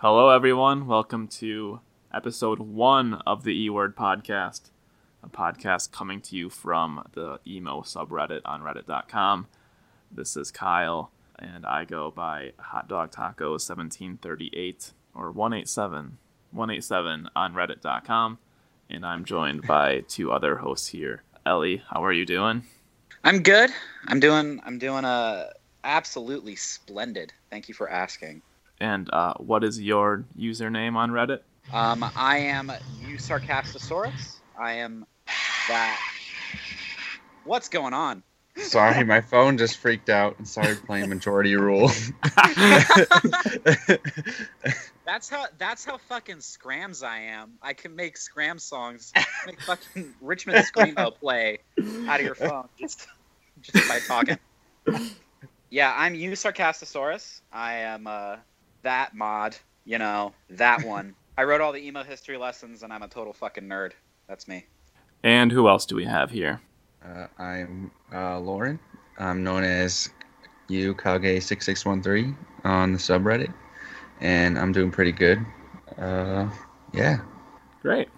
Hello, everyone. Welcome to episode one of the E Word podcast, a podcast coming to you from the emo subreddit on reddit.com. This is Kyle, and I go by Hot Dog Taco 1738 or 187 187 on reddit.com, and I'm joined by two other hosts here. Ellie, how are you doing? I'm good. I'm doing. I'm doing uh, absolutely splendid. Thank you for asking. And uh, what is your username on Reddit? Um, I am you Sarcastosaurus. I am that. What's going on? Sorry, my phone just freaked out and started playing Majority Rule. That's how. That's how fucking scrams I am. I can make scram songs, make fucking Richmond screamo play out of your phone just, just by talking. Yeah, I'm you Sarcastosaurus. I am uh, that mod. You know that one. I wrote all the emo history lessons, and I'm a total fucking nerd. That's me. And who else do we have here? Uh, I'm uh, Loren. I'm known as UKage6613 on the subreddit, and I'm doing pretty good. Uh, yeah. Great.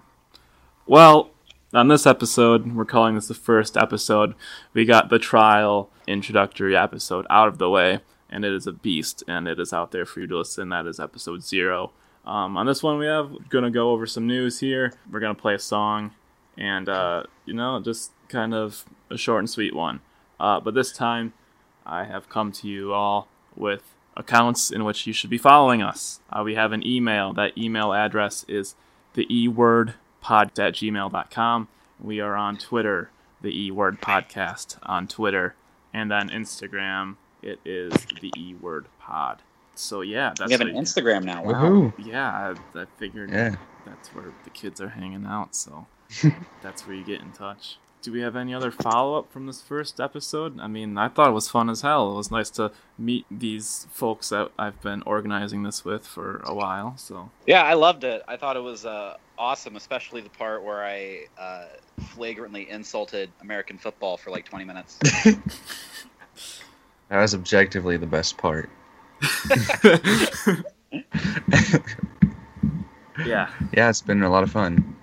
Well, on this episode, we're calling this the first episode. We got the trial introductory episode out of the way, and it is a beast, and it is out there for you to listen. That is episode zero. Um, on this one, we have gonna go over some news here. We're gonna play a song, and uh, you know, just kind of a short and sweet one. Uh, but this time, I have come to you all with accounts in which you should be following us. Uh, we have an email. That email address is the ewordpod at gmail.com. We are on Twitter, the eWord Podcast on Twitter, and on Instagram, it is the E word Pod. So yeah, that's we have an what- Instagram now. Wow. Woohoo! yeah, I, I figured Yeah. that's where the kids are hanging out, so that's where you get in touch. Do we have any other follow up from this first episode? I mean, I thought it was fun as hell. It was nice to meet these folks that I've been organizing this with for a while. So Yeah, I loved it. I thought it was uh, awesome, especially the part where I uh, flagrantly insulted American football for like 20 minutes. That was objectively the best part. yeah, Yeah, it's been a lot of fun.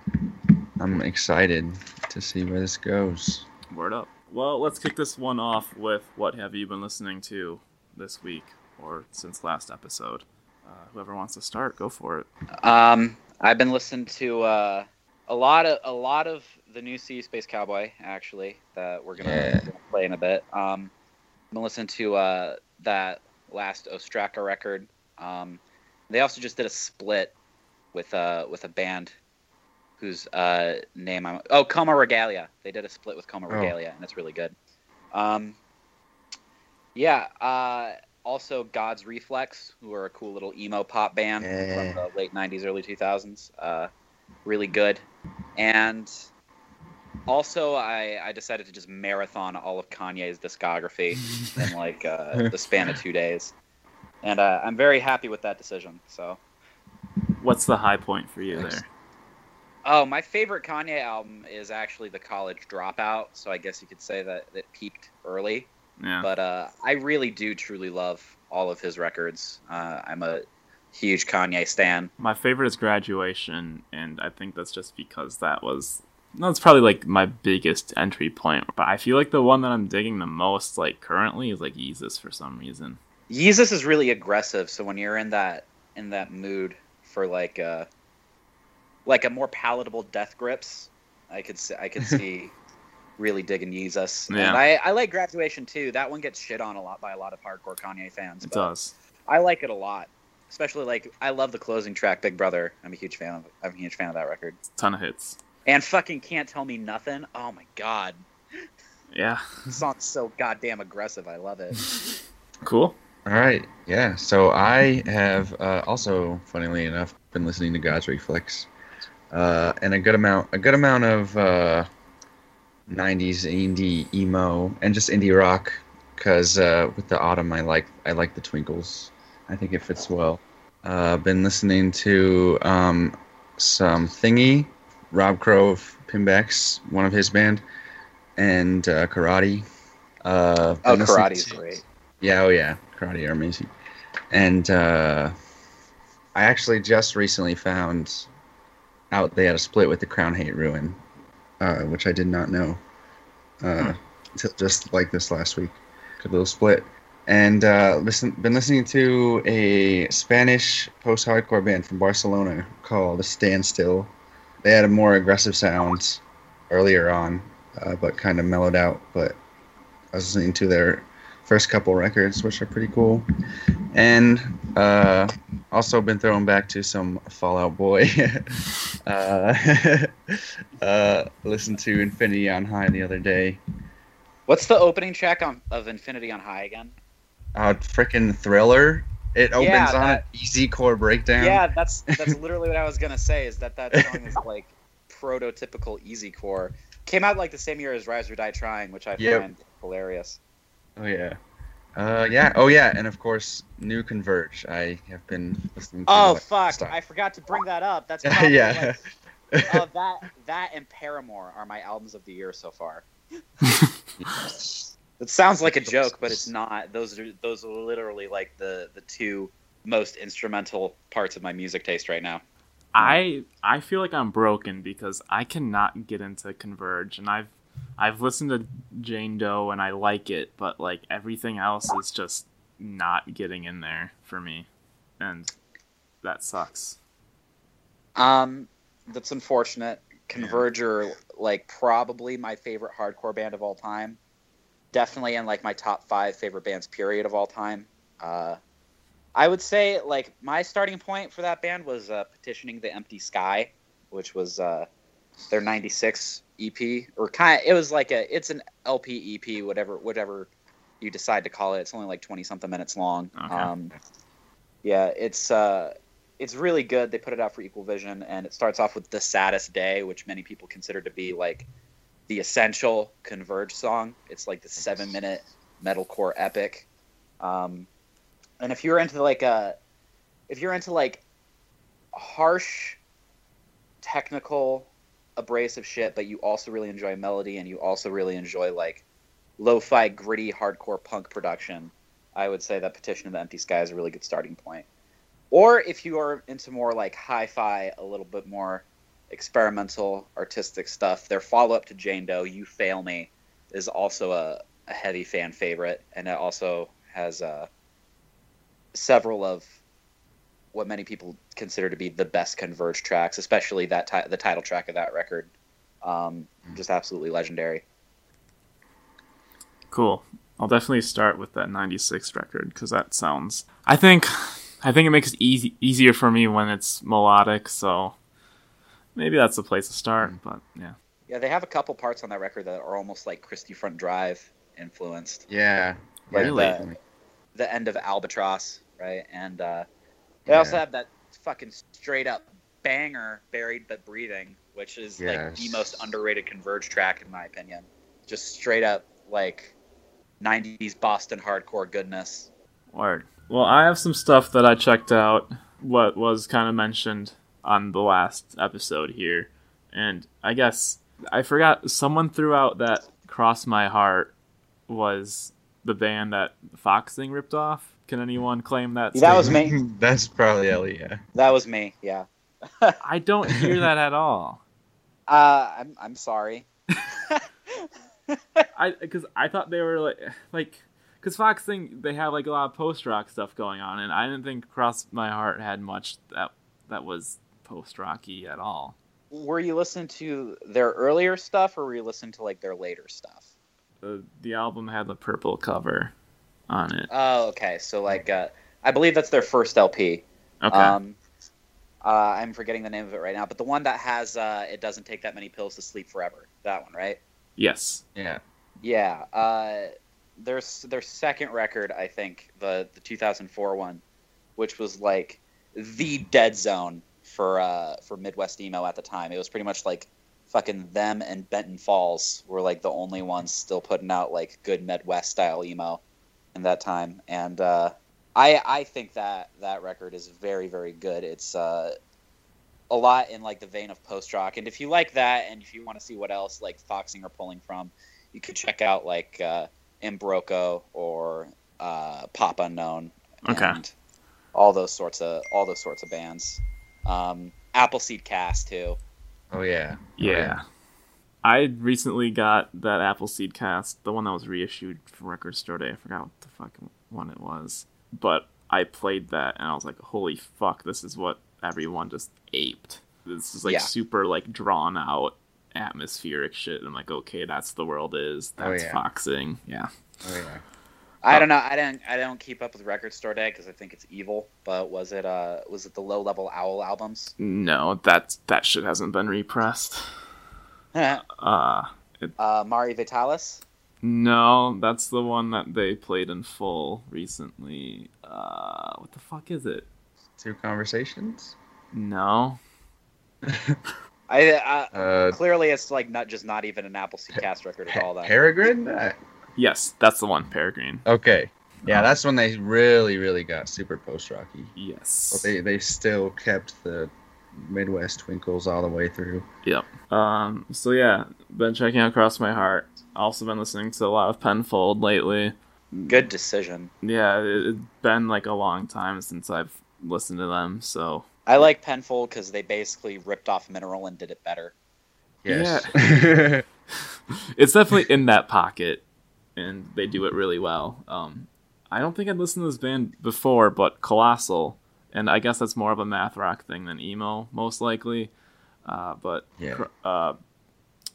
I'm excited to see where this goes. word up. Well, let's kick this one off with what have you been listening to this week or since last episode? Uh, whoever wants to start, go for it. Um, I've been listening to uh, a lot of a lot of the new Sea Space Cowboy actually that we're gonna, Yeah. play in a bit. Um, I've been listening to uh, that last Ostraca record. Um, they also just did a split with uh with a band whose uh, name I'm oh Coma Regalia. They did a split with Coma Oh. Regalia and it's really good. Um, yeah. Uh, also God's Reflex, who are a cool little emo pop band Yeah. from the late '90s, early 2000s. Uh, really good. And also, I, I decided to just marathon all of Kanye's discography in like uh, the span of two days, and uh, I'm very happy with that decision. So, What's the high point for you there? oh, my favorite Kanye album is actually the College Dropout. So I guess you could say that it peaked early. Yeah. but uh, I really do truly love all of his records. Uh, I'm a huge Kanye stan. My favorite is graduation, and I think that's just because that was that's probably like my biggest entry point. But I feel like the one that I'm digging the most, like currently, is like Yeezus for some reason. Yeezus is really aggressive, so when you're in that in that mood for like uh like a more palatable death grips, I could see, I could see really digging Yeezus. Yeah. And I, I like graduation too. That one gets shit on a lot by a lot of hardcore Kanye fans. It but does. I like it a lot. Especially like I love the closing track, Big Brother. I'm a huge fan of I'm a huge fan of that record. ton of hits. And fucking can't tell me nothing. Oh my god. Yeah. The song's so goddamn aggressive. I love it. Cool. All right, yeah. So I have uh, also, funnily enough, been listening to God's Reflex, uh, and a good amount, a good amount of uh, '90s indie emo and just indie rock. Because uh, with the autumn, I like I like the twinkles. I think it fits well. Uh, been listening to um, some Thingy, Rob Crow of Pinbacks, one of his band, and uh, Karate. Uh, Oh, karate's to- great. yeah, oh yeah, karate are amazing. And uh, I actually just recently found out they had a split with the Crownhate Ruin, uh, which I did not know. Uh, till just like this last week, good little split. And uh, listen, been listening to a Spanish post-hardcore band from Barcelona called the Standstill. They had a more aggressive sound earlier on, uh, but kind of mellowed out. But I was listening to their first couple records, which are pretty cool. And uh, also been thrown back to some Fall Out Boy. uh, uh, listened to Infinity on High the other day. What's the opening track on, of Infinity on High again? Uh, freaking Thriller. It opens Yeah, on an easy core breakdown. Yeah, that's that's literally what I was gonna say. Is that that song is like prototypical easy core. Came out like the same year as Rise or Die Trying, which I Yep. find hilarious. Oh yeah. Uh, yeah. Oh yeah. And of course, New Converge. I have been listening to. Oh fuck! stuff. I forgot to bring that up. That's probably yeah. like, uh, that that and Paramore are my albums of the year so far. It sounds like a joke, but it's not. Those are those are literally like the the two most instrumental parts of my music taste right now. I I feel like I'm broken because I cannot get into Converge, and I've I've listened to Jane Doe and I like it, but like everything else is just not getting in there for me, and that sucks. Um, that's unfortunate. Converge are like probably my favorite hardcore band of all time. Definitely in like my top five favorite bands period of all time. Uh, I would say like my starting point for that band was uh, petitioning the Empty Sky, which was uh, their '96 EP, or kind. Of, it was like a it's an LP EP, whatever whatever you decide to call it. It's only like twenty something minutes long. Okay. Um, yeah, it's uh, it's really good. They put it out for Equal Vision, and it starts off with "The Saddest Day," which many people consider to be like the essential Converge song. It's like the seven-minute metalcore epic. Um, and if you're into like a, if you're into like harsh, technical, abrasive shit, but you also really enjoy melody and you also really enjoy like lo-fi, gritty, hardcore punk production, I would say that Petition of the Empty Sky is a really good starting point. Or if you are into more like hi-fi, a little bit more experimental, artistic stuff, their follow-up to Jane Doe, "You Fail Me," is also a, a heavy fan favorite, and it also has uh, several of what many people consider to be the best Converge tracks, especially that ti- the title track of that record. Um, just absolutely legendary. Cool. I'll definitely start with that 96 record because that sounds. I think, I think it makes it easy easier for me when it's melodic. So maybe that's the place to start. But yeah, Yeah, they have a couple parts on that record that are almost like Christie Front Drive influenced. Yeah. yeah, Really? definitely. The end of Albatross, right? And uh, they Yeah. also have that fucking straight up banger, Buried But Breathing, which is like the most underrated Converge track in my opinion. Just straight up like 90s Boston hardcore goodness. word. Well, I have some stuff that I checked out. What was kind of mentioned on the last episode here, and I guess I forgot. Someone threw out that "Cross My Heart" was the band that Foxing ripped off. Can anyone claim that? That was me. That's probably Ellie. Yeah. That was me, yeah. I don't hear that at all. Uh, I'm I'm sorry. I because I thought they were like like because Foxing they have like a lot of post rock stuff going on, and I didn't think Cross My Heart had much that that was post rocky at all. Were you listening to their earlier stuff, or were you listening to like their later stuff? The the album had the purple cover on it. Oh, okay. So like, uh, I believe that's their first LP. Okay, Um, uh, I'm forgetting the name of it right now, but the one that has uh, "It doesn't take that many pills to sleep forever." That one, right? yes, Yeah. Yeah. Uh, their their second record, I think, the the 2004 one, which was like the dead zone for uh, for Midwest emo at the time. It was pretty much like fucking them and Benton Falls were like the only ones still putting out like good Midwest style emo in that time, and uh, I I think that that record is very very good. It's uh, a lot in like the vein of post rock, and if you like that, and if you want to see what else like Foxing are pulling from, you could check out like uh, Imbroco or uh, Pop Unknown. Okay. And all those sorts of all those sorts of bands. Um, Appleseed Cast too. Oh yeah. Yeah. I recently got that Appleseed cast, the one that was reissued for Record Store Day. I forgot what the fuck one it was. But I played that and I was like, holy fuck, this is what everyone just aped. This is like Yeah. super like drawn out atmospheric shit. I'm like, okay, that's the world is. Oh, That's yeah. foxing. Yeah. Oh yeah. I Oh. don't know. I don't. I don't keep up with Record Store Day because I think it's evil. But was it? Uh, was it the Low Level Owl albums? No, that that shit hasn't been repressed. uh, Uh Mare Vitalis. no, that's the one that they played in full recently. Uh what the fuck is it? Two conversations. No. I, uh, Uh, clearly it's like not just not even an Appleseed Cast record at all. That Then Peregrine. Yes, that's the one, Peregrine. okay. Yeah, that's when they really, really got super post rocky. Yes. But they they still kept the Midwest twinkles all the way through. Yep. Um. So yeah, been checking out Cross My Heart. Also been listening to a lot of Penfold lately. good decision. Yeah, it, it's been like a long time since I've listened to them. So I like Penfold because they basically ripped off Mineral and did it better. Yes. it's definitely in that pocket, and they do it really well. Um, I don't think I'd listened to this band before, but Colossal, and I guess that's more of a math rock thing than emo, most likely. Uh, but Yeah. uh,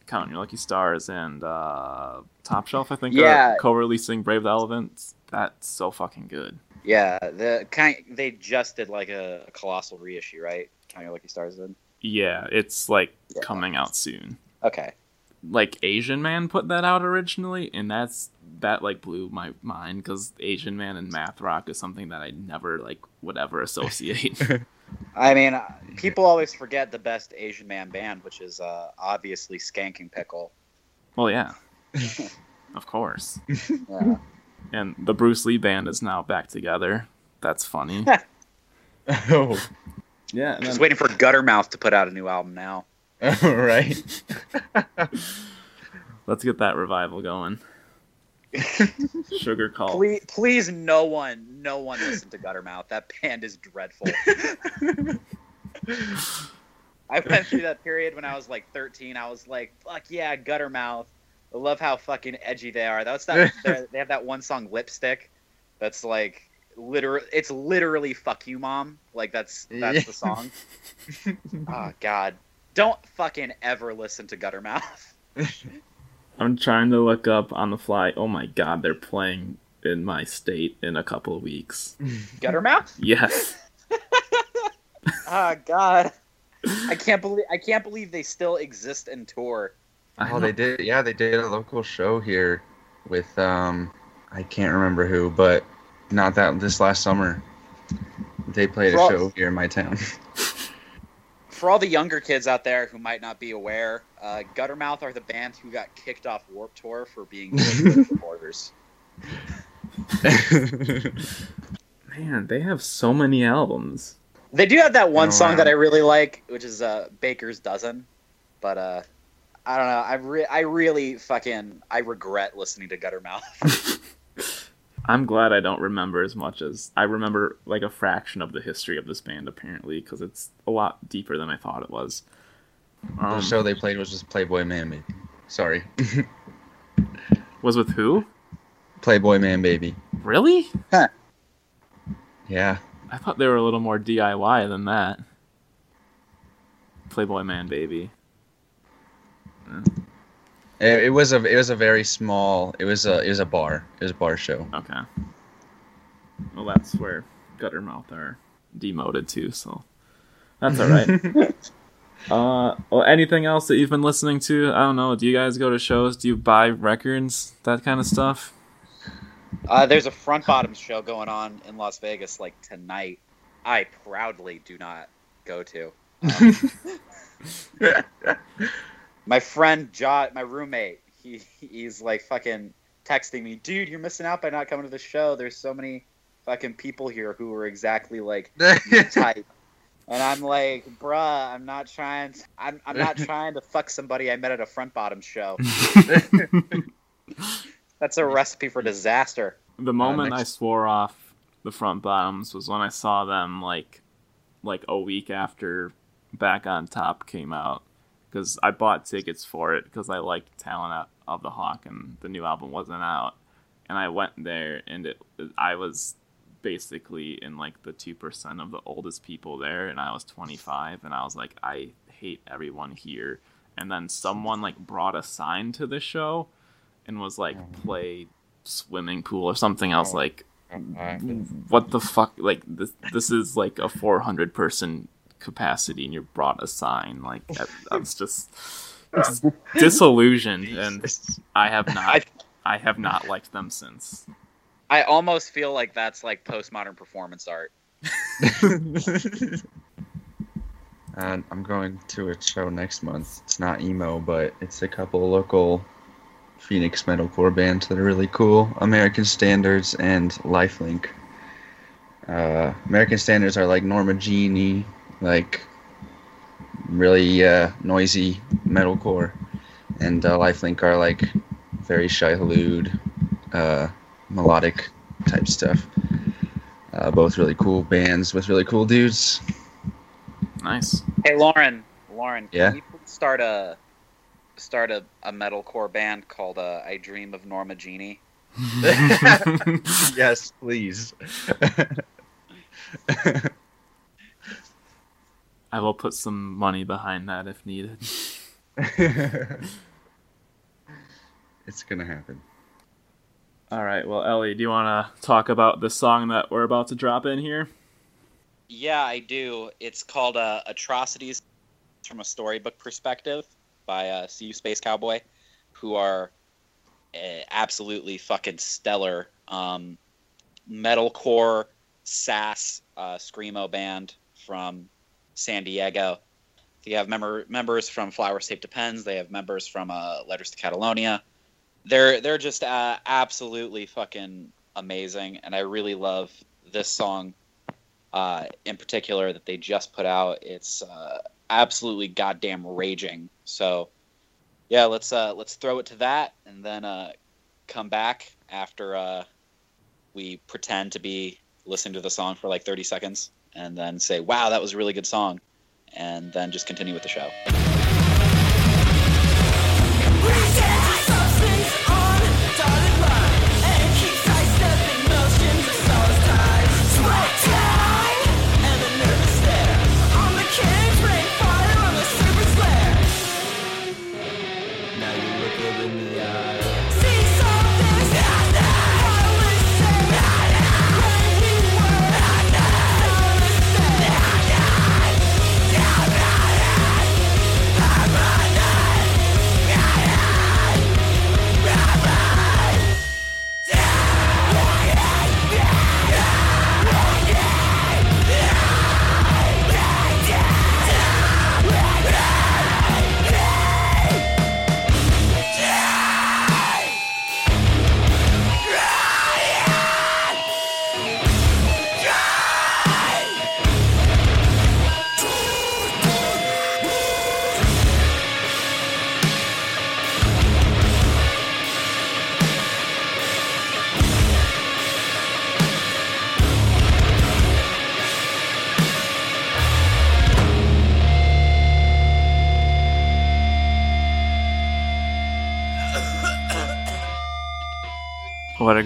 Count Your Lucky Stars and uh, Top Shelf, I think, Yeah. are co-releasing Brave the Elements. That's so fucking good. Yeah, the kind they just did like a, colossal reissue, right? Count Your Lucky Stars did. Yeah, it's like Yeah. coming out soon. Okay. Like Asian Man put that out originally, and that's that like blew my mind because Asian Man and math rock is something that I never like would ever associate. I mean, uh, people always forget the best Asian man band, which is uh, obviously Skankin' Pickle. well, yeah, of course. Yeah. And the Bruce Lee band is now back together. That's funny. oh, yeah, and Just waiting for Guttermouth to put out a new album now. right. let's get that revival going. Sugar call. Please, please, no one, no one listen to Guttermouth. That band is dreadful. I went through that period when I was like 13. I was like, fuck yeah, Guttermouth. I love how fucking edgy they are. That's that. they're- they have that one song, Lipstick. That's like literally, it's literally "fuck you, mom." Like that's that's Yeah. the song. Oh God, don't fucking ever listen to Guttermouth. I'm trying to look up on the fly. Oh my god, they're playing in my state in a couple of weeks. Guttermouth? Yes. Oh God, I can't believe I can't believe they still exist and tour. Oh, they did. Yeah, they did a local show here with um, I can't remember who, but not that this last summer. They played a Well- show here in my town. For all the younger kids out there who might not be aware, uh, Guttermouth are the band who got kicked off Warp Tour for being good reporters. Man, they have so many albums. They do have that one Oh, song wow. that I really like, which is uh, Baker's Dozen. But uh, I don't know. I re- I really fucking I regret listening to Guttermouth. I'm glad I don't remember as much as I remember like a fraction of the history of this band apparently because it's a lot deeper than I thought it was. the Um, show they played was just Playboy Manbaby. Sorry, was with who? Playboy Man Baby. Really? Yeah, I thought they were a little more DIY than that. Playboy Manbaby. It, it was a it was a very small. It was a it was a bar. It was a bar show. Okay. Well, that's where Guttermouth are demoted to, so that's all right. uh, well, anything else that you've been listening to? I don't know. Do you guys go to shows? Do you buy records? That kind of stuff. uh, there's a Front Bottoms show going on in Las Vegas like tonight. I proudly do not go to. Um, my friend Jot, my roommate, he he's like fucking texting me, dude, you're missing out by not coming to the show. There's so many fucking people here who are exactly like your type. And I'm like, bruh, I'm not trying. I'm I'm not trying to fuck somebody I met at a front bottom show. That's a recipe for disaster. the uh, moment I next- swore off the front bottoms was when I saw them like like a week after Back on Top came out because I bought tickets for it because I liked Talon of the Hawk and the new album wasn't out, and I went there and it I was basically in like the two percent of the oldest people there, and I was 25, and I was like I hate everyone here, and then someone like brought a sign to the show, and was like mm-hmm. play swimming pool or something. Else Oh. Mm-hmm. like what the fuck? Like this this is like a 400 person capacity and you brought a sign like that, that's just, just disillusioned and i have not i have not liked them since I almost feel like that's like postmodern performance art. and I'm going to a show next month. It's not emo, but it's a couple local Phoenix metalcore bands that are really cool. American Standards and Lifelink. Uh, American Standards are like Norma Jean, like really uh, noisy metalcore, and uh, Lifelink are like very Shai Hulud, uh, melodic type stuff. Uh, both really cool bands with really cool dudes. nice Hey Loren, Loren, can Yeah? you start a start a, a metalcore band called uh, I Dream of Norma Jeannie? yes, please. i will put some money behind that if needed it's gonna happen. all right well ellie do you want to talk about the song that we're about to drop in here Yeah, I do. It's called uh, Atrocities from a Storybook Perspective by uh, See You Space Cowboy, who are uh, absolutely fucking stellar um, metalcore sass uh, screamo band from San Diego. They have member, members from Flowers Taped to Pens. They have members from uh, Letters to Catalonia. They're they're just uh, absolutely fucking amazing, and I really love this song uh, in particular that they just put out. It's uh, absolutely goddamn raging. So yeah, let's uh, let's throw it to that, and then uh, come back after we pretend to be listening to the song for like 30 seconds, and then say, "Wow, that was a really good song," and then just continue with the show.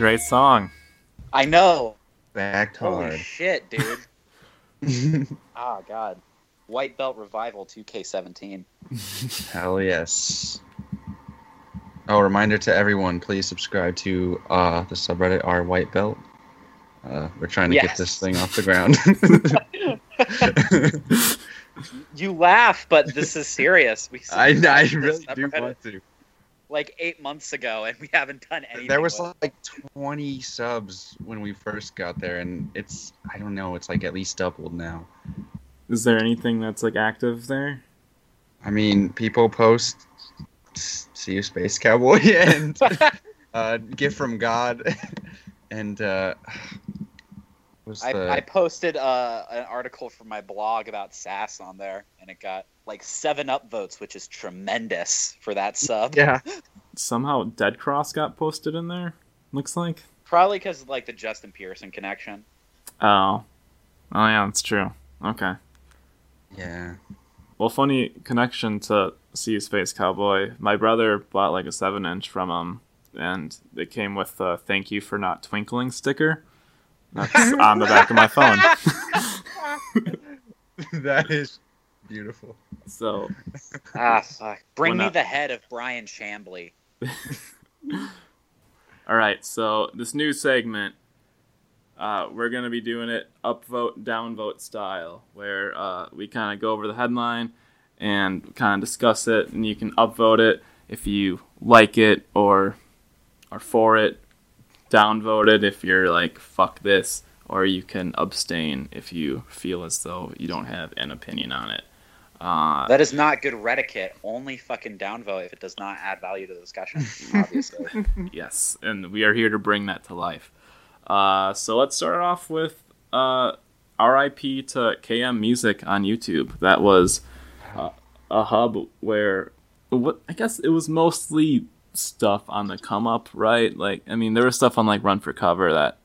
Great song I know. Backed Holy hard. shit, dude. oh god. White Belt Revival 2K17. Hell yes. Oh, reminder to everyone: please subscribe to uh, the subreddit R White Belt. Uh, we're trying to get this thing off the ground. You laugh, but this is serious. We I, I really do want to. Like eight months ago, and we haven't done anything. There was with like 20 subs when we first got there, and it's I don't know, it's like at least doubled now. is there anything that's like active there I mean, people post "See you, Space Cowboy" and uh, "Gift from God," and uh, was I, the I posted uh, an article from my blog about SAS on there, and it got like seven upvotes, which is tremendous for that sub. yeah. somehow dead cross got posted in there looks like Probably because like the Justin Pearson connection. Oh, oh yeah, that's true. Okay. Yeah. Well, funny connection to See Space Cowboy. My brother bought like a seven inch from him, and it came with a "Thank you for not twinkling" sticker. That's on the back of my phone. that is beautiful. So, Ah, fuck. Bring me not- the head of Brian Chambly. all right. So this new segment, uh, we're gonna be doing it upvote, downvote style, where uh, we kind of go over the headline and kind of discuss it, and you can upvote it if you like it or are for it. Downvote it if you're like fuck this, or you can abstain if you feel as though you don't have an opinion on it. Uh, That is not good reddiquette. Only fucking downvote if it does not add value to the discussion, obviously. Yes, and we are here to bring that to life. Uh, so let's start off with uh, RIP to KM Music on YouTube. That was uh, a hub where what I guess it was mostly stuff on the come up, right? Like, I mean, there was stuff on like Run for Cover that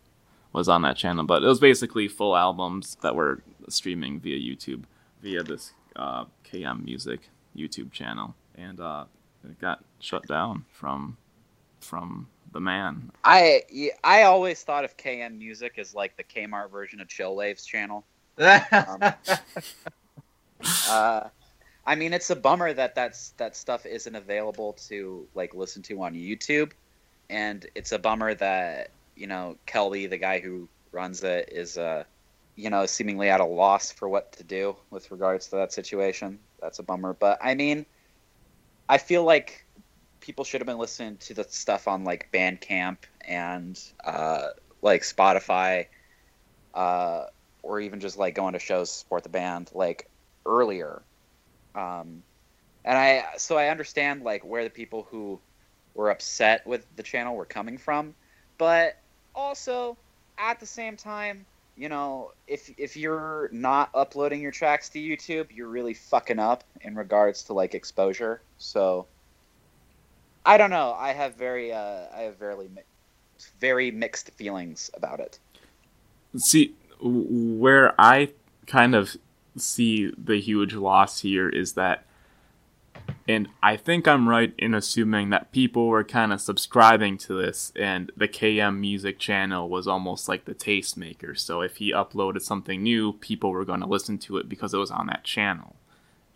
was on that channel, but it was basically full albums that were streaming via YouTube via this uh, KM Music YouTube channel, and uh, it got shut down from from the man. I I always thought of KM Music as like the Kmart version of Chill Waves channel. Um, uh, I mean, it's a bummer that that's that stuff isn't available to like listen to on YouTube, and it's a bummer that you know Kelby, the guy who runs it, is uh, you know seemingly at a loss for what to do with regards to that situation. That's a bummer, but I mean, I feel like people should have been listening to the stuff on like Bandcamp and uh, like Spotify, uh, or even just like going to shows to support the band like earlier. Um, and I so I understand like where the people who were upset with the channel were coming from, but also at the same time, you know, if if you're not uploading your tracks to YouTube, you're really fucking up in regards to like exposure. So I don't know. I have very uh, I have very very mixed feelings about it. See, where I kind of see the huge loss here is that, and I think I'm right in assuming that people were kind of subscribing to this, and the KM Music channel was almost like the tastemaker. So if he uploaded something new, people were going to listen to it because it was on that channel,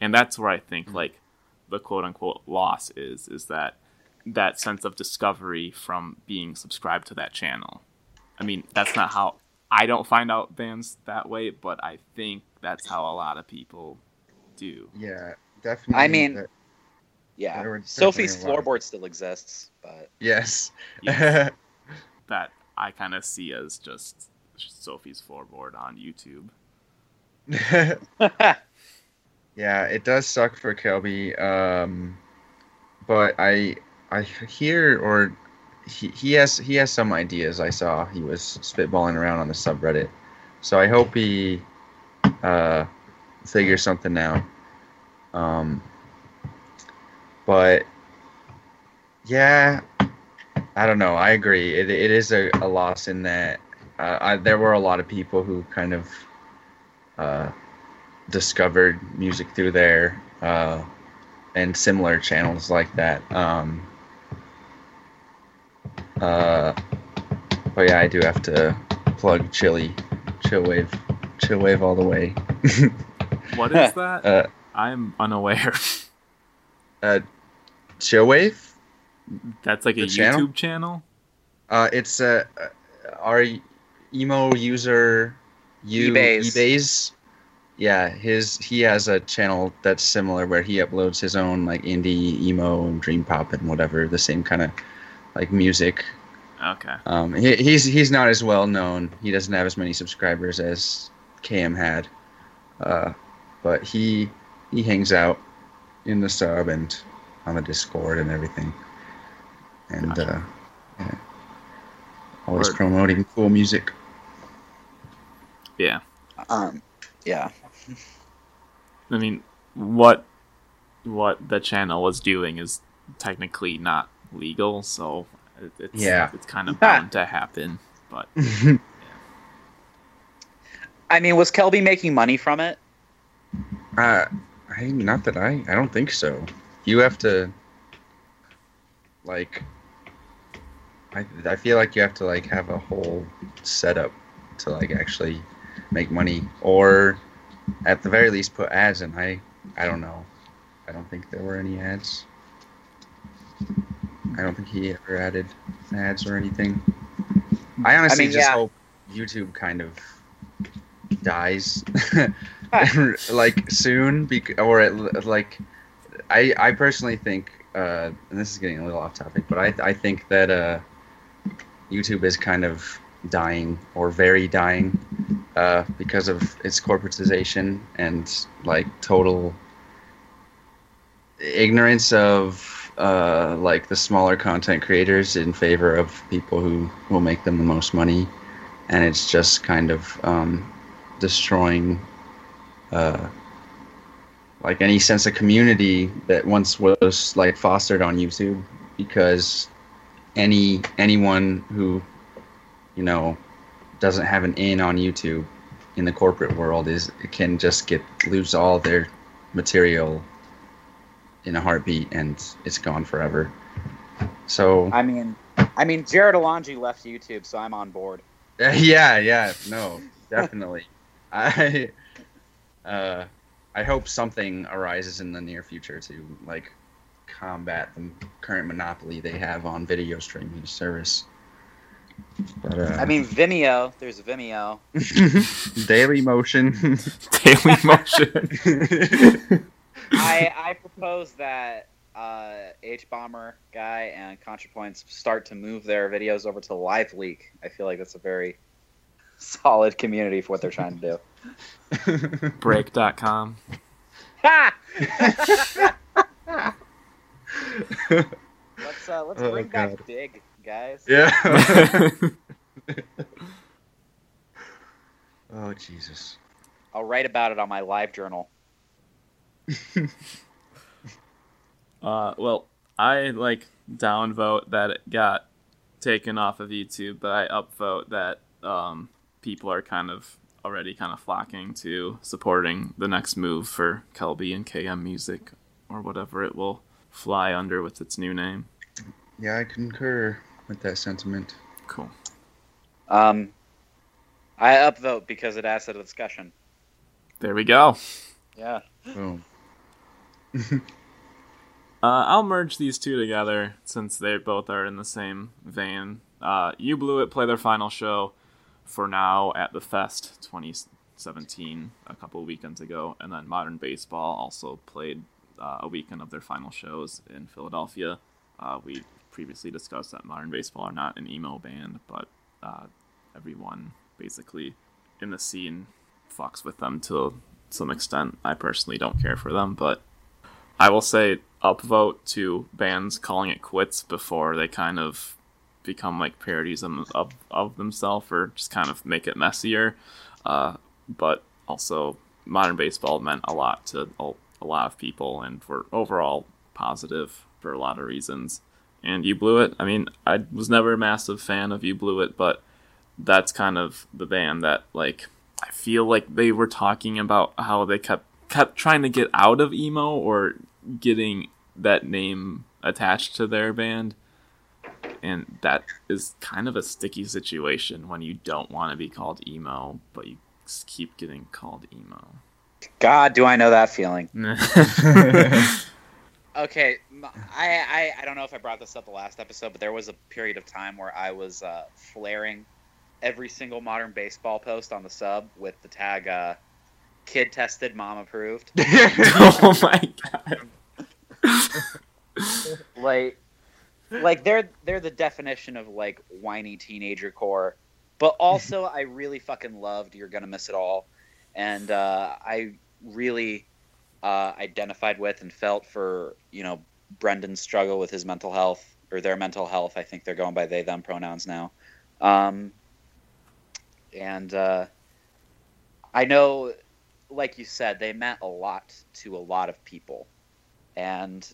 and that's where I think mm. like the quote unquote loss is is that that sense of discovery from being subscribed to that channel. I mean, that's not how I don't find out bands that way, but I think that's how a lot of people do. yeah, definitely. I mean- that- Yeah, There Sophie's definitely a lot of- floorboard still exists, but yes. Yes. That I kind of see as just Sophie's floorboard on YouTube. yeah, it does suck for Kelby. Um, but I I hear or he, he has he has some ideas. I saw he was spitballing around on the subreddit, so I hope he uh, figures something out. Um, but yeah, I don't know. I agree. It, it is a, a loss in that uh, I, there were a lot of people who kind of uh, discovered music through there uh, and similar channels like that. Um, uh, but yeah, I do have to plug Chili, Chillwave, Chillwave all the way. What is that? uh, I'm unaware. uh, Chillwave. that's like a the YouTube channel? channel? Uh, it's uh, our emo user, you Ebays. Ebays. Yeah, his he has a channel that's similar where he uploads his own like indie emo and dream pop and whatever the same kind of like music. Okay. Um, he, he's he's not as well known. He doesn't have as many subscribers as KM had, uh, but he he hangs out in the sub and on the Discord and everything, and uh, yeah, always Word. promoting cool music. Yeah. um, yeah. I mean, what what the channel was doing is technically not legal, so it's Yeah. it's kind of bound to happen. But I mean, was Kelby making money from it? Uh, I not that I I don't think so. You have to like I I feel like you have to like have a whole setup to like actually make money or at the very least put ads in. I I don't know. I don't think there were any ads. I don't think he ever added ads or anything. I honestly mean, just yeah. hope YouTube kind of dies. Like soon bec- or it, like I I personally think uh and this is getting a little off topic but I I think that uh YouTube is kind of dying or very dying uh because of its corporatization and like total ignorance of uh like the smaller content creators in favor of people who will make them the most money. And it's just kind of um destroying uh, like any sense of community that once was like fostered on YouTube because any anyone who you know doesn't have an in on YouTube in the corporate world is can just get lose all their material in a heartbeat and it's gone forever. So I mean, I mean, Jared Alonji left YouTube, so I'm on board. yeah, yeah, no, definitely. I uh I hope something arises in the near future to like combat the current monopoly they have on video streaming service. But uh I mean, Vimeo. There's Vimeo. Daily Motion. Daily Motion. I I propose that uh, H Bomber guy and ContraPoints start to move their videos over to Live Leak. I feel like that's a very solid community for what they're trying to do. Break.com. Ha! let's uh, let's Oh, bring back Digg, guys. yeah. oh Jesus. I'll write about it on my live journal. Uh, well, I like downvote that it got taken off of YouTube, but I upvote that um, people are kind of already kind of flocking to supporting the next move for Kelby and KM Music or whatever it will fly under with its new name. Yeah, I concur with that sentiment. Cool. Um, I upvote because it adds to the discussion. There we go. Yeah. Boom. Uh, I'll merge these two together since they both are in the same vein. Uh, you Blew It play their final show for now at the Fest 2017 a couple weekends ago, and then Modern Baseball also played uh, a weekend of their final shows in Philadelphia. Uh, we previously discussed that Modern Baseball are not an emo band, but uh, everyone basically in the scene fucks with them to some extent. I personally don't care for them, but I will say upvote to bands calling it quits before they kind of become like parodies of, of, themselves or just kind of make it messier. Uh, but also, modern baseball meant a lot to a, a lot of people and were overall positive for a lot of reasons. And You Blew It, I mean, I was never a massive fan of You Blew It, but that's kind of the band that, like, I feel like they were talking about how they kept kept trying to get out of emo or getting that name attached to their band and that is kind of a sticky situation when you don't want to be called emo but you keep getting called emo God, do I know that feeling? Okay, I, I, I don't know if I brought this up the last episode, but there was a period of time where I was uh, flaring every single modern baseball post on the sub with the tag uh, "kid tested, mom approved." oh my god like, like they're they're the definition of like whiny teenager core, but also I really fucking loved "You're Gonna Miss It All," and uh, I really uh, identified with and felt for you know Brendan's struggle with his mental health or their mental health. I think they're going by they them pronouns now, um, and uh, I know, like you said, they meant a lot to a lot of people, and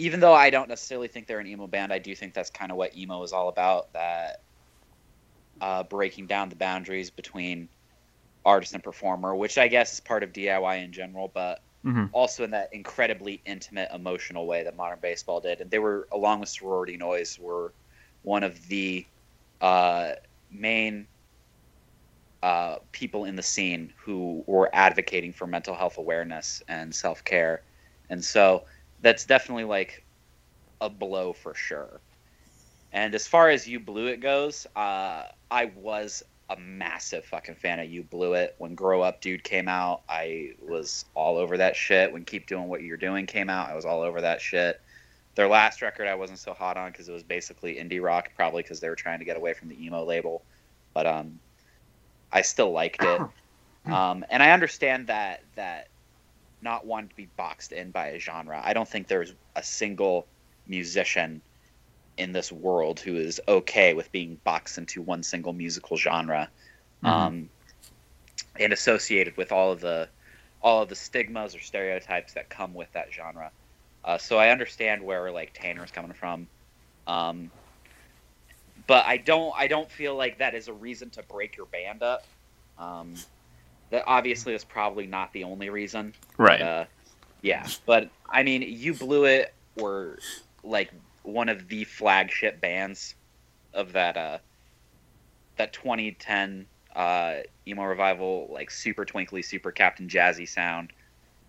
even though I don't necessarily think they're an emo band, I do think that's kind of what emo is all about. That uh, breaking down the boundaries between artist and performer, which I guess is part of DIY in general, but hmm also in that incredibly intimate, emotional way that modern baseball did. And they were, along with sorority noise, were one of the uh, main uh, people in the scene who were advocating for mental health awareness and self care. And so that's definitely like a blow for sure. And as far as You Blew It goes, uh, I was a massive fucking fan of You Blew It. When Grow Up Dude came out, I was all over that shit. When Keep Doing What You're Doing came out, I was all over that shit. Their last record I wasn't so hot on because it was basically indie rock, probably because they were trying to get away from the emo label. But um, I still liked it. Um, and I understand that that not wanting to be boxed in by a genre. I don't think there's a single musician in this world who is okay with being boxed into one single musical genre Mhm. um, and associated with all of the all of the stigmas or stereotypes that come with that genre. Uh, so I understand where like Tanner's coming from, um, but I don't I don't feel like that is a reason to break your band up. Um, that obviously is probably not the only reason. Right. Uh, yeah, but I mean, you blew it. Were like one of the flagship bands of that uh that 2010 uh emo revival, like super twinkly, super Cap'n Jazzy sound,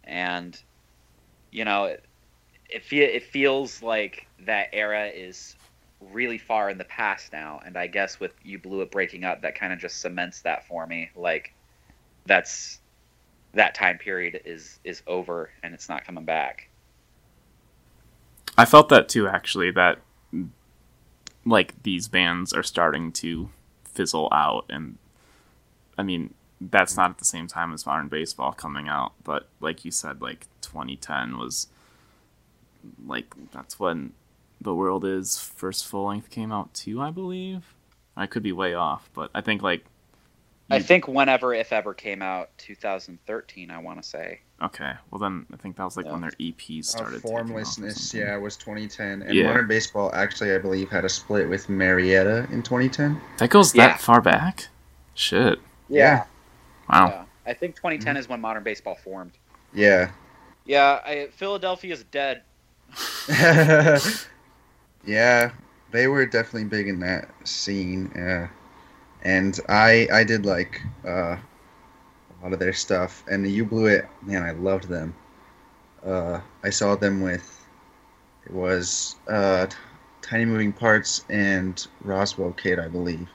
and you know, it it, fe- it feels like that era is really far in the past now, and I guess with you blew it breaking up, that kind of just cements that for me. Like that's that time period is is over and it's not coming back. I felt that too, actually. That like these bands are starting to fizzle out, and I mean that's not at the same time as modern baseball coming out, but like you said, like 2010 was like that's when the world is first full length came out too, I believe. I could be way off, but I think like I think whenever if ever came out 2013, I want to say. okay, well then I think that was like when their EPs Uh, started. taking off or formlessness, something. yeah, was 2010, and Yeah. modern baseball actually, I believe, had a split with Marietta in 2010. That goes Yeah. that far back. Shit. Yeah. Wow. Yeah. I think 2010 is when modern baseball formed. Yeah, Yeah, I, Philadelphia's dead. yeah, they were definitely big in that scene. Yeah, and I I did like uh, a lot of their stuff, and you blew it. Man, I loved them. Uh, I saw them with it was uh, T- Tiny Moving Parts and Rozwell Kid, I believe.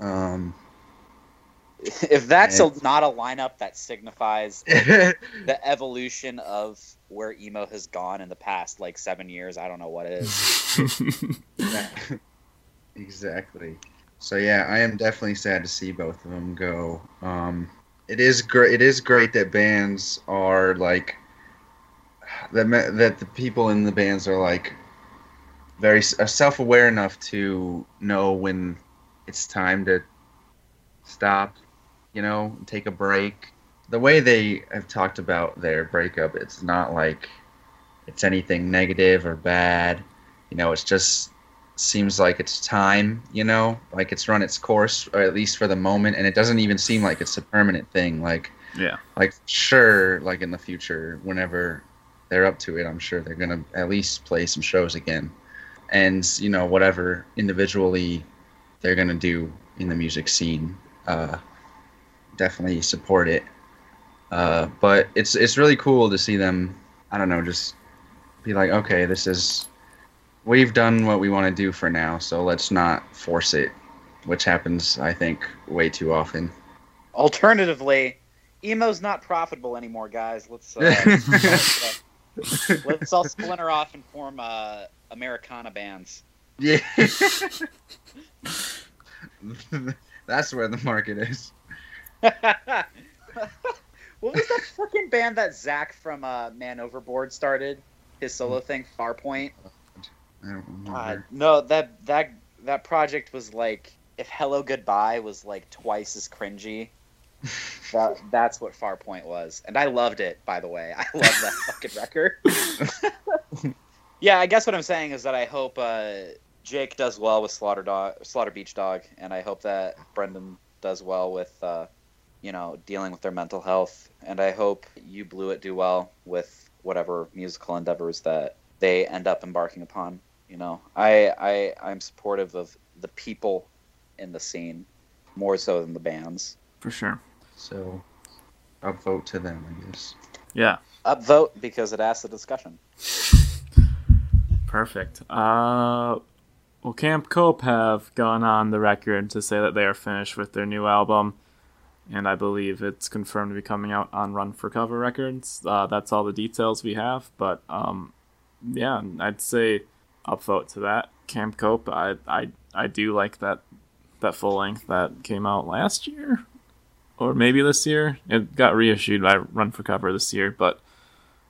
Um, If that's a, not a lineup that signifies the evolution of where emo has gone in the past like seven years, I don't know what it is. Yeah. exactly. So yeah, I am definitely sad to see both of them go. Um, it is great. It is great that bands are like that. That the people in the bands are like very s- self-aware enough to know when it's time to stop. You know, take a break. The way they have talked about their breakup, it's not like it's anything negative or bad. You know, it's just seems like it's time, you know, like it's run its course, or at least for the moment, and it doesn't even seem like it's a permanent thing. Like, yeah. like sure, like in the future, whenever they're up to it, I'm sure they're gonna at least play some shows again, and you know, whatever individually they're gonna do in the music scene, uh, definitely support it. Uh, but it's it's really cool to see them. I don't know, just be like, okay, this is we've done what we want to do for now, so let's not force it, which happens, I think, way too often. Alternatively, emo's not profitable anymore, guys. Let's uh, let's, uh, let's all splinter off and form uh, Americana bands. Yeah. That's where the market is. what was that fucking band that Zach from uh, Man Overboard started? His solo thing, Farpoint. I don't God, no, that that that project was like if Hello Goodbye was like twice as cringy. that that's what Farpoint was, and I loved it. By the way, I love that fucking record. yeah, I guess what I'm saying is that I hope uh, Jake does well with Slaughter Dog, Slaughter Beach Dog, and I hope that Brendan does well with uh, you know, dealing with their mental health. And I hope You Blew It do well with whatever musical endeavors that they end up embarking upon. You know, I I I'm supportive of the people in the scene more so than the bands. For sure. So, upvote to them, I guess. Yeah. Upvote because it asks the discussion. Perfect. Uh, well, Camp Cope have gone on the record to say that they are finished with their new album, and I believe it's confirmed to be coming out on Run for Cover Records. Uh, that's all the details we have, but um, yeah, I'd say upvote to that. Camp Cope, I, I, I do like that that full length that came out last year, or maybe this year. It got reissued by Run for Cover this year, but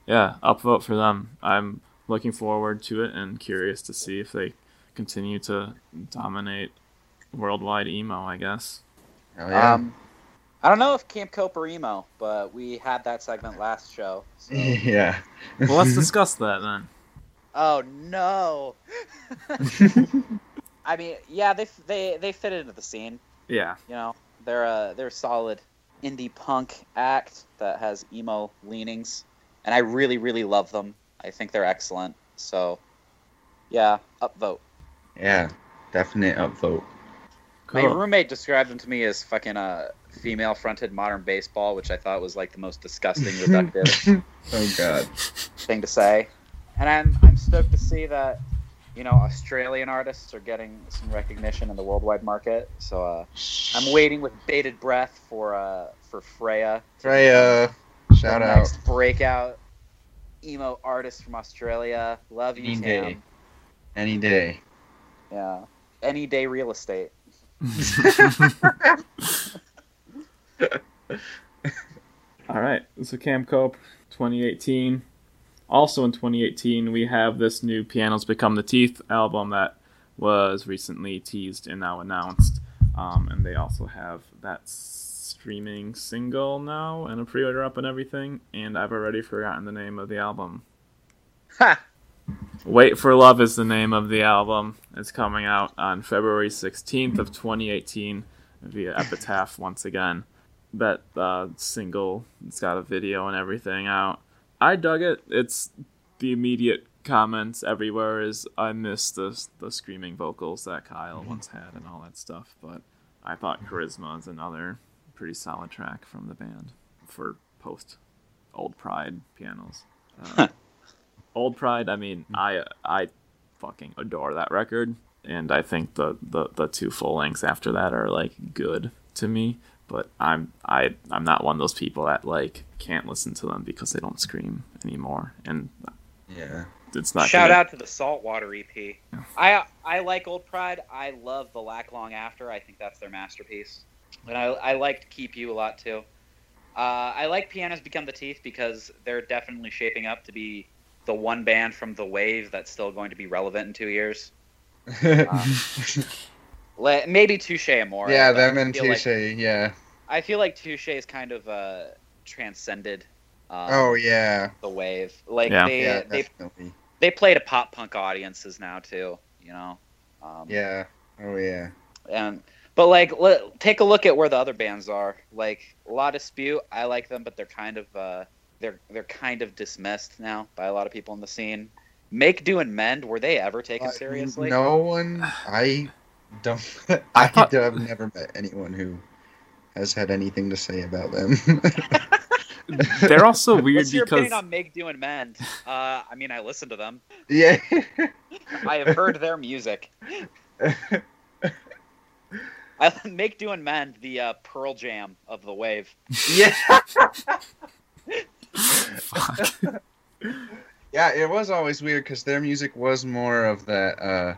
yeah, upvote for them. I'm looking forward to it and curious to see if they continue to dominate worldwide emo. I guess. Hell yeah. Um, I don't know if Camp Cope or emo, but we had that segment last show. so- yeah. Well, let's discuss that then. Oh no! I mean, yeah, they they they fit into the scene. Yeah, You know, they're a they're a solid indie punk act that has emo leanings, and I really really love them. I think they're excellent. So, yeah, upvote. yeah. Definite upvote. My roommate described them to me as fucking uh, female-fronted modern baseball, which I thought was like the most disgusting, reductive Oh god. thing to say. And I'm I'm stoked to see that, you know, Australian artists are getting some recognition in the worldwide market. So uh, I'm waiting with bated breath for uh for Freya. Freya. become the Shout out. next breakout emo artist from Australia. Love you, Any Tam. day. Any day. Yeah, any day real estate. All right, so Camp Cope 2018. Also in 2018, we have this new Pianos Become the Teeth album that was recently teased and now announced. Um, and they also have that streaming single now and a pre order up and everything. And I've already forgotten the name of the album. Ha! Wait for Love is the name of the album. It's coming out on February 16th of 2018 via Epitaph once again. That uh, single, it's got a video and everything out. I dug it. It's the immediate comments everywhere is I miss the the screaming vocals that Kyle once had and all that stuff. But I thought Charisma is another pretty solid track from the band for post Old Pride pianos. Uh, Old Pride, I mean, I I fucking adore that record, and I think the the, the two full lengths after that are like good to me. But I'm I I'm not one of those people that like can't listen to them because they don't scream anymore, and Yeah. it's not Shout gonna- out to the Saltwater EP. I I like Old Pride. I love the Lack Long After. I think that's their masterpiece. And I I liked Keep You a lot too. Uh, I like Pianos Become the Teeth because they're definitely shaping up to be the one band from the wave that's still going to be relevant in two years. Le- maybe Touche Amore. yeah, them and feel like- Touche. yeah. I feel like Touche is kind of uh, transcended. Um, Oh yeah. the wave. Like Yeah. they Yeah, they definitely. they play to pop punk audiences now too. You know. Um, Yeah. Oh yeah. And but like, let, take a look at where the other bands are. Like La Dispute, I like them, but they're kind of uh, they're they're kind of dismissed now by a lot of people in the scene. Make Do and Mend, were they ever taken Uh, seriously? No one. I don't. I thought- have never met anyone who has had anything to say about them. They're also weird What's your because opinion on Make Do and Mend? Uh, I mean, I listen to them. yeah. I have heard their music. I Make Do and Mend, the uh, Pearl Jam of the wave. yeah. fuck. Yeah, it was always weird because their music was more of that. Uh,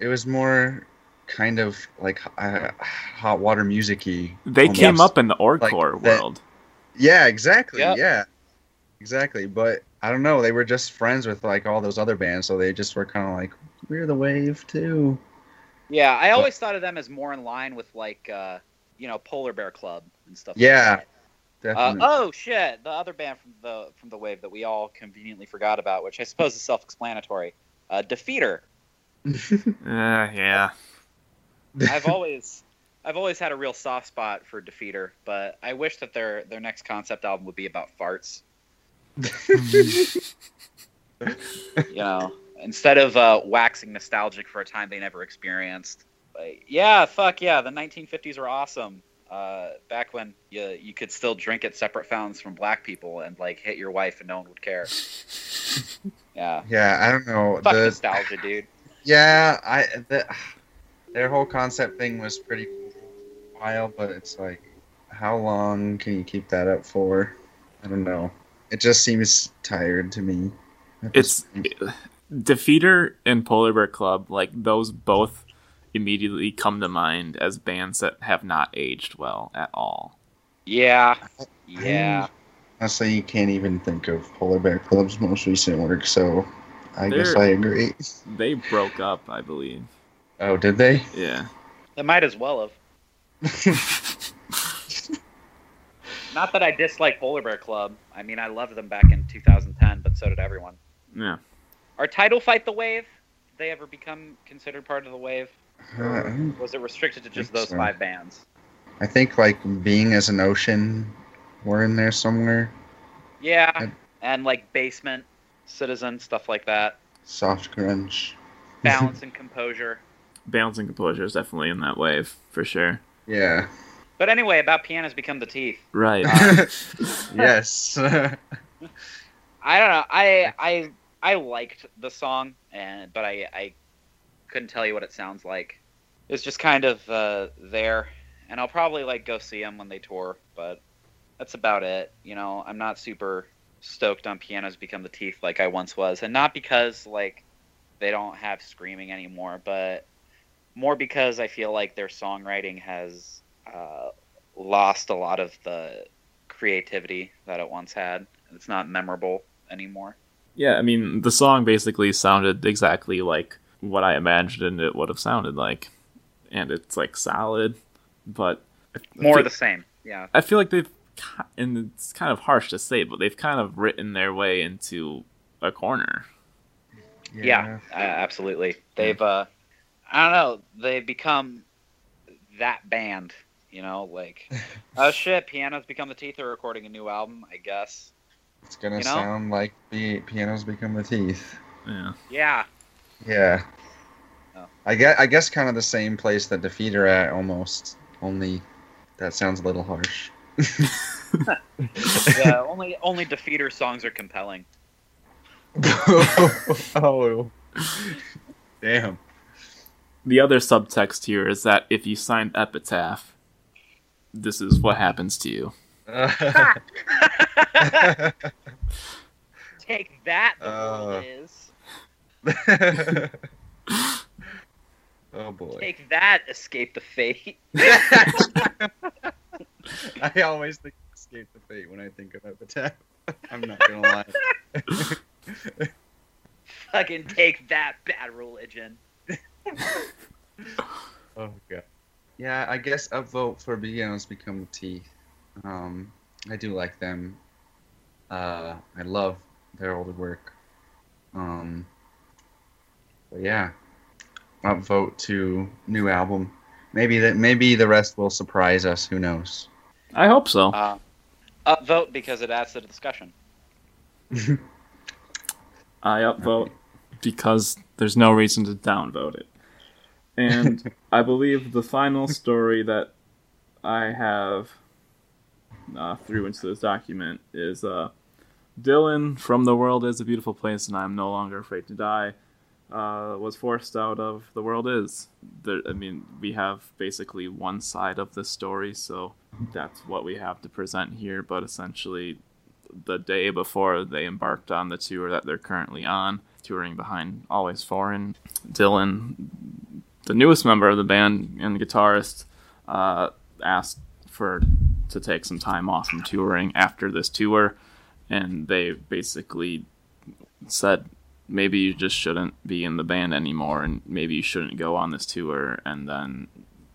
it was more kind of like uh, hot water musicy. they almost. came up in the Like orgcore that- world. Yeah, exactly. Yep. Yeah, exactly. But I don't know. They were just friends with like all those other bands, so they just were kind of like, we're the wave too. Yeah, I always thought of them as more in line with like uh, you know Polar Bear Club and stuff. Yeah, Like that. Uh, Definitely. oh shit! The other band from the from the wave that we all conveniently forgot about, which I suppose is self-explanatory. Uh, Defeater. Uh, yeah. I've always I've always had a real soft spot for Defeater, but I wish that their their next concept album would be about farts. You know, instead of uh, waxing nostalgic for a time they never experienced. Like, yeah, fuck yeah, the 1950s were awesome. Uh, back when you you could still drink at separate fountains from black people and like hit your wife and no one would care. Yeah, Yeah, I don't know. fuck the, nostalgia, dude. Yeah, I the, their whole concept thing was pretty wild, but it's like, how long can you keep that up for? I don't know. It just seems tired to me. It's. Defeater and Polar Bear Club, like those both immediately come to mind as bands that have not aged well at all. Yeah, yeah. honestly, you can't even think of Polar Bear Club's most recent work, so I guess They're- I agree. They broke up, I believe. Oh, did they? Yeah. They might as well have. Not that I dislike Polar Bear Club. I mean, I loved them back in 2010, but so did everyone. Yeah. Are Title Fight the Wave? Did they ever become considered part of the wave? Uh, Was it restricted to just those so. five bands? I think like being as an ocean, were in there somewhere. Yeah, I- and like Basement, Citizen, stuff like that. Soft grunge. Balance and Composure. Balance and composure is definitely in that wave, for sure. Yeah. But anyway, about pianos become the teeth. Right. yes. I don't know. I I I liked the song, and but I I couldn't tell you what it sounds like. It's just kind of uh, there, and I'll probably like go see them when they tour, but that's about it. You know, I'm not super stoked on pianos become the teeth like I once was, and not because like they don't have screaming anymore, but more because I feel like their songwriting has uh, lost a lot of the creativity that it once had. It's not memorable anymore. yeah, I mean, the song basically sounded exactly like what I imagined it would have sounded like. And it's like solid, but More feel- the same. Yeah. I feel like they've, and it's kind of harsh to say, but they've kind of written their way into a corner. Yeah, uh, absolutely. They've uh I don't know, they've become that band, you know, like oh shit, Piano's become the teeth are recording a new album, I guess. It's gonna You know? sound like the pianos become the teeth. Yeah. Yeah. Yeah. Oh. I guess I guess kind of the same place that Defeat are at almost. Only that sounds a little harsh. Yeah, only only Defeater songs are compelling. oh. Damn. The other subtext here is that if you signed Epitaph, this is what happens to you. Take that the Uh. is. oh boy. Take that, escape the fate. I always think escape the fate when I think of Epitaph. I'm not gonna lie. Fucking take that, bad religion. Oh god. Yeah, I guess upvote for Pianos Become Teeth. Um, I do like them. Uh, I love their older work. Um, but yeah, upvote to new album. Maybe that maybe the rest will surprise us. Who knows? I hope so. Uh, upvote because it adds to the discussion. I upvote because there's no reason to downvote it. And I believe the final story that I have uh, through into this document is uh, Dylan from The World is a Beautiful Place and I'm No Longer Afraid to Die uh, was forced out of The World Is. There, I mean, we have basically one side of the story, so that's what we have to present here, but essentially the day before they embarked on the tour that they're currently on, touring behind Always Foreign. Dylan, the newest member of the band and guitarist, uh, asked for to take some time off from touring after this tour, and they basically said maybe you just shouldn't be in the band anymore, and maybe you shouldn't go on this tour, and then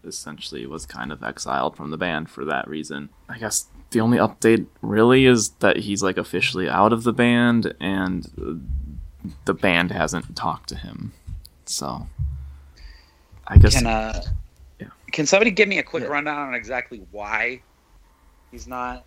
essentially was kind of exiled from the band for that reason. I guess the only update really is that he's like officially out of the band and the band hasn't talked to him. So I guess Can uh, Yeah. Can somebody give me a quick Yeah. rundown on exactly why he's not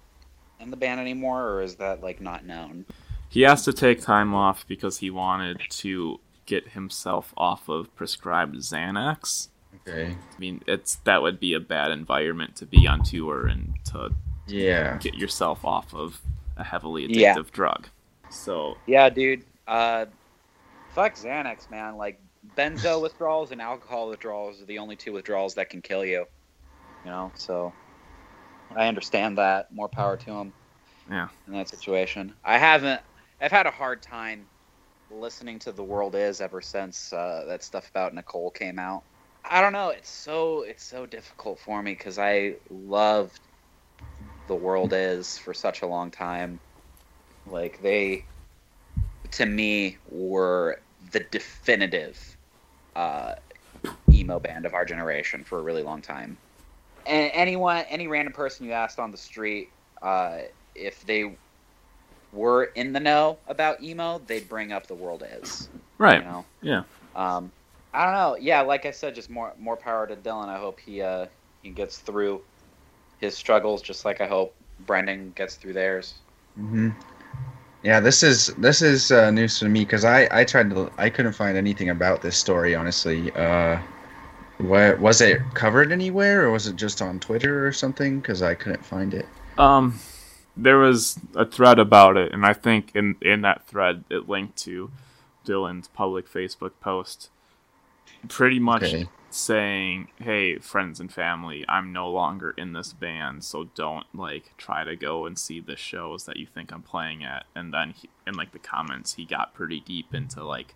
in the band anymore, or is that like not known? He has to take time off because he wanted to get himself off of prescribed Xanax. Okay. I mean, it's that would be a bad environment to be on tour and to Yeah. get yourself off of a heavily addictive Yeah. drug. So Yeah, dude. Uh, fuck Xanax, man. Like benzo withdrawals and alcohol withdrawals are the only two withdrawals that can kill you. You know, so I understand that. More power to him. Yeah. In that situation, I haven't. I've had a hard time listening to "The World Is" ever since uh, that stuff about Nicole came out. I don't know. It's so it's so difficult for me because I loved "The World Is" for such a long time. Like they, to me, were the definitive uh, emo band of our generation for a really long time. And anyone, any random person you asked on the street, uh, if they were in the know about emo, they'd bring up "The World Is." right, You know. yeah, Um, I don't know. Yeah, like I said, just more more power to Dylan. I hope he uh, he gets through his struggles, just like I hope Brendan gets through theirs. hmm Yeah, this is this is uh, news to me because I I tried to I couldn't find anything about this story honestly. Uh, what was it covered anywhere or was it just on Twitter or something? Because I couldn't find it. Um, there was a thread about it, and I think in in that thread it linked to Dylan's public Facebook post, pretty much Okay. saying, "Hey, friends and family, I'm no longer in this band, so don't like try to go and see the shows that you think I'm playing at." And then he, in like the comments, he got pretty deep into like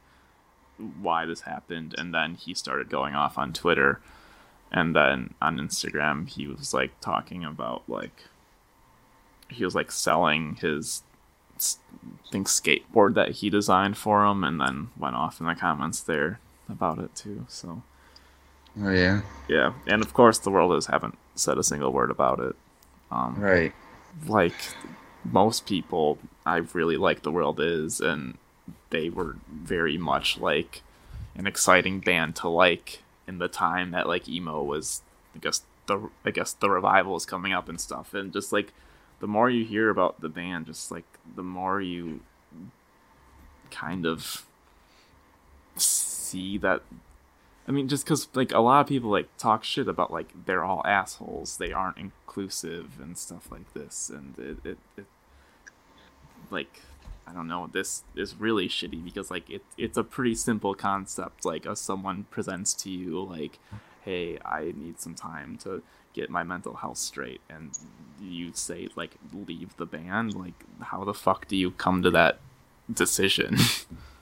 why this happened, and then he started going off on Twitter, and then on Instagram he was like talking about like he was like selling his I think skateboard that he designed for him, and then went off in the comments there about it too. So Oh yeah, yeah, and of course the world is haven't said a single word about it. Um, right. like most people, I really like the world is, and they were very much like an exciting band to like in the time that like emo was. I guess the I guess the revival is coming up and stuff, and just like the more you hear about the band, just like the more you kind of see that I mean, just because like a lot of people like talk shit about like they're all assholes, they aren't inclusive and stuff like this, and it, it, it like I don't know, this is really shitty because like it it's a pretty simple concept. Like, if someone presents to you like, "Hey, I need some time to get my mental health straight," and you say like, "Leave the band." Like, how the fuck do you come to that decision?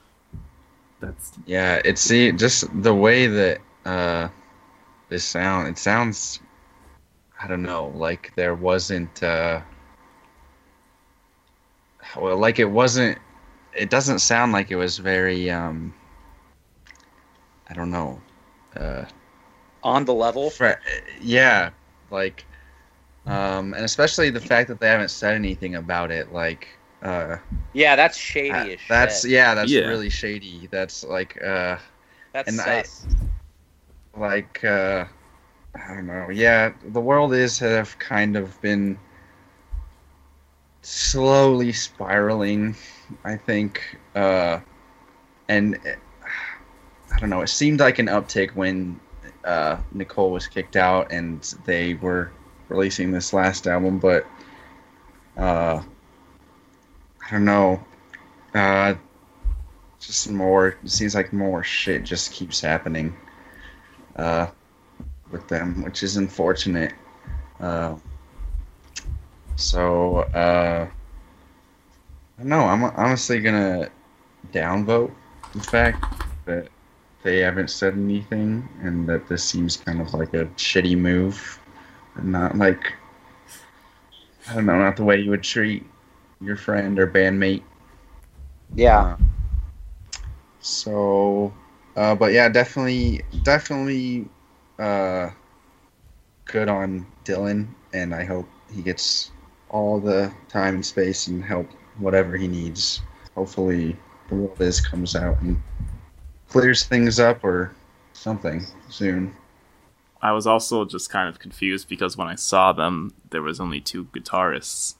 That's Yeah, it's the just the way that uh this sound it sounds I don't know, like there wasn't uh well like it wasn't it doesn't sound like it was very um I don't know. Uh On the level, fre- yeah, like um and especially the fact that they haven't said anything about it like uh yeah, that's shady uh, as shit. that's yeah, that's Yeah. really shady. That's like uh that's and I- like uh I don't know. Yeah, the world is have kind of been slowly spiraling, I think. Uh and uh, I don't know, it seemed like an uptick when uh Nicole was kicked out and they were releasing this last album, but uh I don't know. Uh just more it seems like more shit just keeps happening uh, with them, which is unfortunate. Uh, so uh, I don't know. I'm honestly gonna downvote the fact that they haven't said anything, and that this seems kind of like a shitty move, and not like I don't know, not the way you would treat your friend or bandmate. yeah, Uh, so, uh, but yeah, definitely, definitely, uh, good on Dylan, and I hope he gets all the time and space and help whatever he needs. Hopefully, the world is comes out and clears things up or something soon. I was also just kind of confused because when I saw them, there was only two guitarists.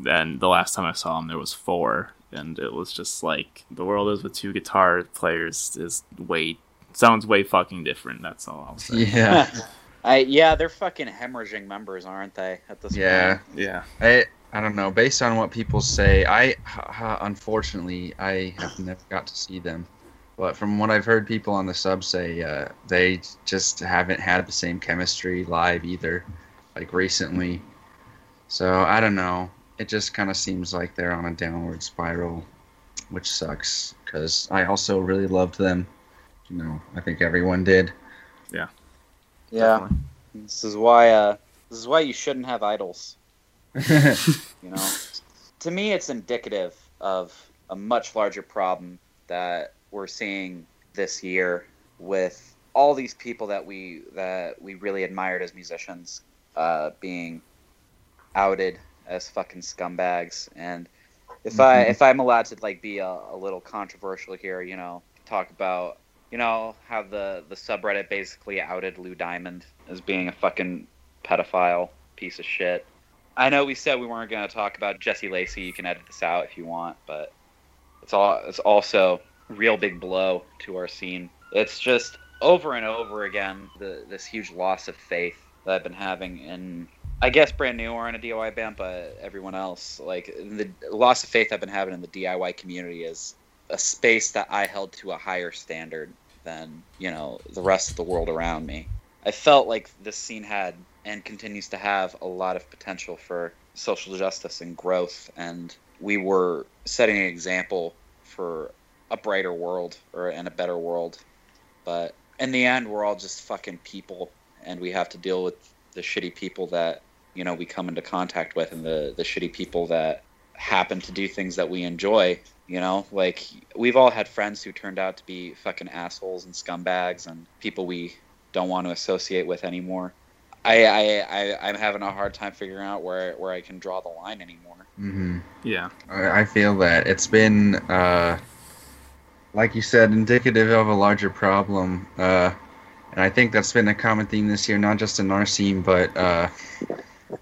Then the last time I saw them, there was four, and it was just like the world is with two guitar players is way sounds way fucking different. That's all I'll say. Yeah, I yeah, they're fucking hemorrhaging members, aren't they? At this yeah. point. Yeah. I I don't know. Based on what people say, I h- h- unfortunately I have never got to see them, but from what I've heard people on the sub say, uh, they just haven't had the same chemistry live either, like recently. So I don't know. It just kind of seems like they're on a downward spiral, which sucks because I also really loved them. You know, I think everyone did. Yeah. definitely. This is why uh this is why you shouldn't have idols. You know, to me, it's indicative of a much larger problem that we're seeing this year with all these people that we that we really admired as musicians uh, being outed as fucking scumbags. And if I Mhm. if I'm allowed to like be a, a little controversial here, you know, talk about you know how the the subreddit basically outed Lou Diamond as being a fucking pedophile piece of shit. I know we said we weren't going to talk about Jesse Lacey. You can edit this out if you want, but it's all it's also real big blow to our scene. It's just over and over again the this huge loss of faith that I've been having in I guess brand new or in a DIY band, but everyone else like the loss of faith I've been having in the DIY community is a space that I held to a higher standard than you know the rest of the world around me. I felt like this scene had and continues to have a lot of potential for social justice and growth, and we were setting an example for a brighter world or and a better world. But in the end, we're all just fucking people, and we have to deal with the shitty people that you know we come into contact with, and the the shitty people that happen to do things that we enjoy. You know, like we've all had friends who turned out to be fucking assholes and scumbags and people we don't want to associate with anymore. I, I, I I'm having a hard time figuring out where where I can draw the line anymore. mm-hmm. Yeah. I I feel that it's been, uh, like you said, indicative of a larger problem. Uh, and I think that's been a common theme this year, not just in our scene, but uh,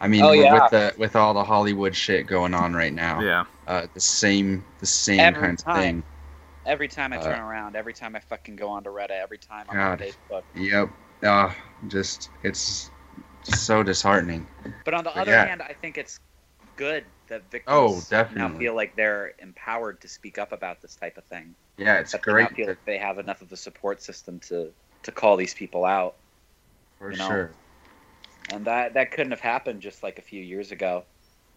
I mean, Oh, with, yeah. with the with all the Hollywood shit going on right now, Yeah. uh, the same the same Every kind of thing. Every time I Uh, turn around, every time I fucking go onto Reddit, every time I'm God. on Facebook. Yep. Uh, just it's so disheartening. But on the But other yeah. hand, I think it's good that victims Oh, now feel like they're empowered to speak up about this type of thing. Yeah, it's that they great now feel like they have enough of a support system to to call these people out, for you know. sure. And that that couldn't have happened just like a few years ago.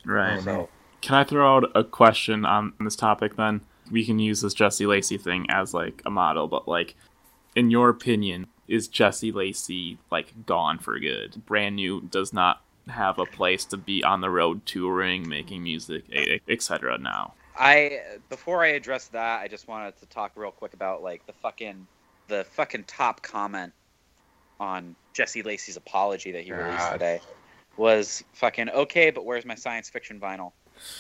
Right. So. Can I throw out a question on this topic then? We can use this Jesse Lacey thing as like a model, but like, in your opinion, is Jesse Lacey like gone for good? Brand new does not have a place to be on the road touring, making music, etc. Now. I before I address that, I just wanted to talk real quick about like the fucking the fucking top comment on Jesse Lacey's apology that he released today was fucking okay, but where's my science fiction vinyl?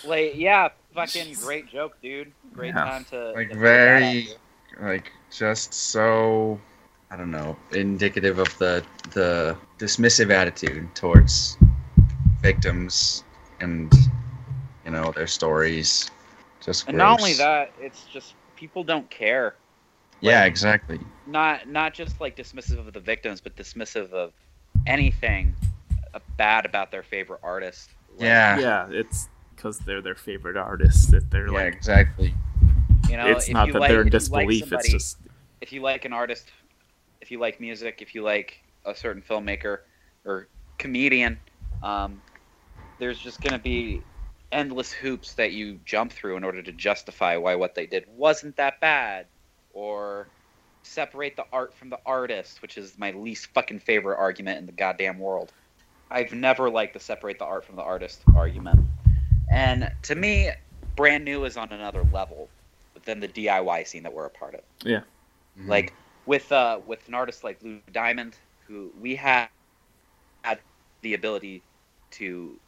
Like, yeah, fucking great joke, dude. Great Yeah. time to Like to very, like just so, I don't know, indicative of the the dismissive attitude towards victims and you know their stories. Just And not only that, it's just people don't care. Yeah, exactly. Not not just like dismissive of the victims, but dismissive of anything uh, bad about their favorite artist. Like, Yeah. Yeah, it's because they're their favorite artist that they're Yeah, like. exactly. you know, it's not that like- they're in if you like disbelief. it's just if you like an artist, if you like music, if you like a certain filmmaker or comedian, um, there's just going to be endless hoops that you jump through in order to justify why what they did wasn't that bad, or separate the art from the artist, which is my least fucking favorite argument in the goddamn world. I've never liked the separate the art from the artist argument. And to me, brand new is on another level than the DIY scene that we're a part of Mhm. like with uh with an artist like Lou Diamond, who we had had the ability to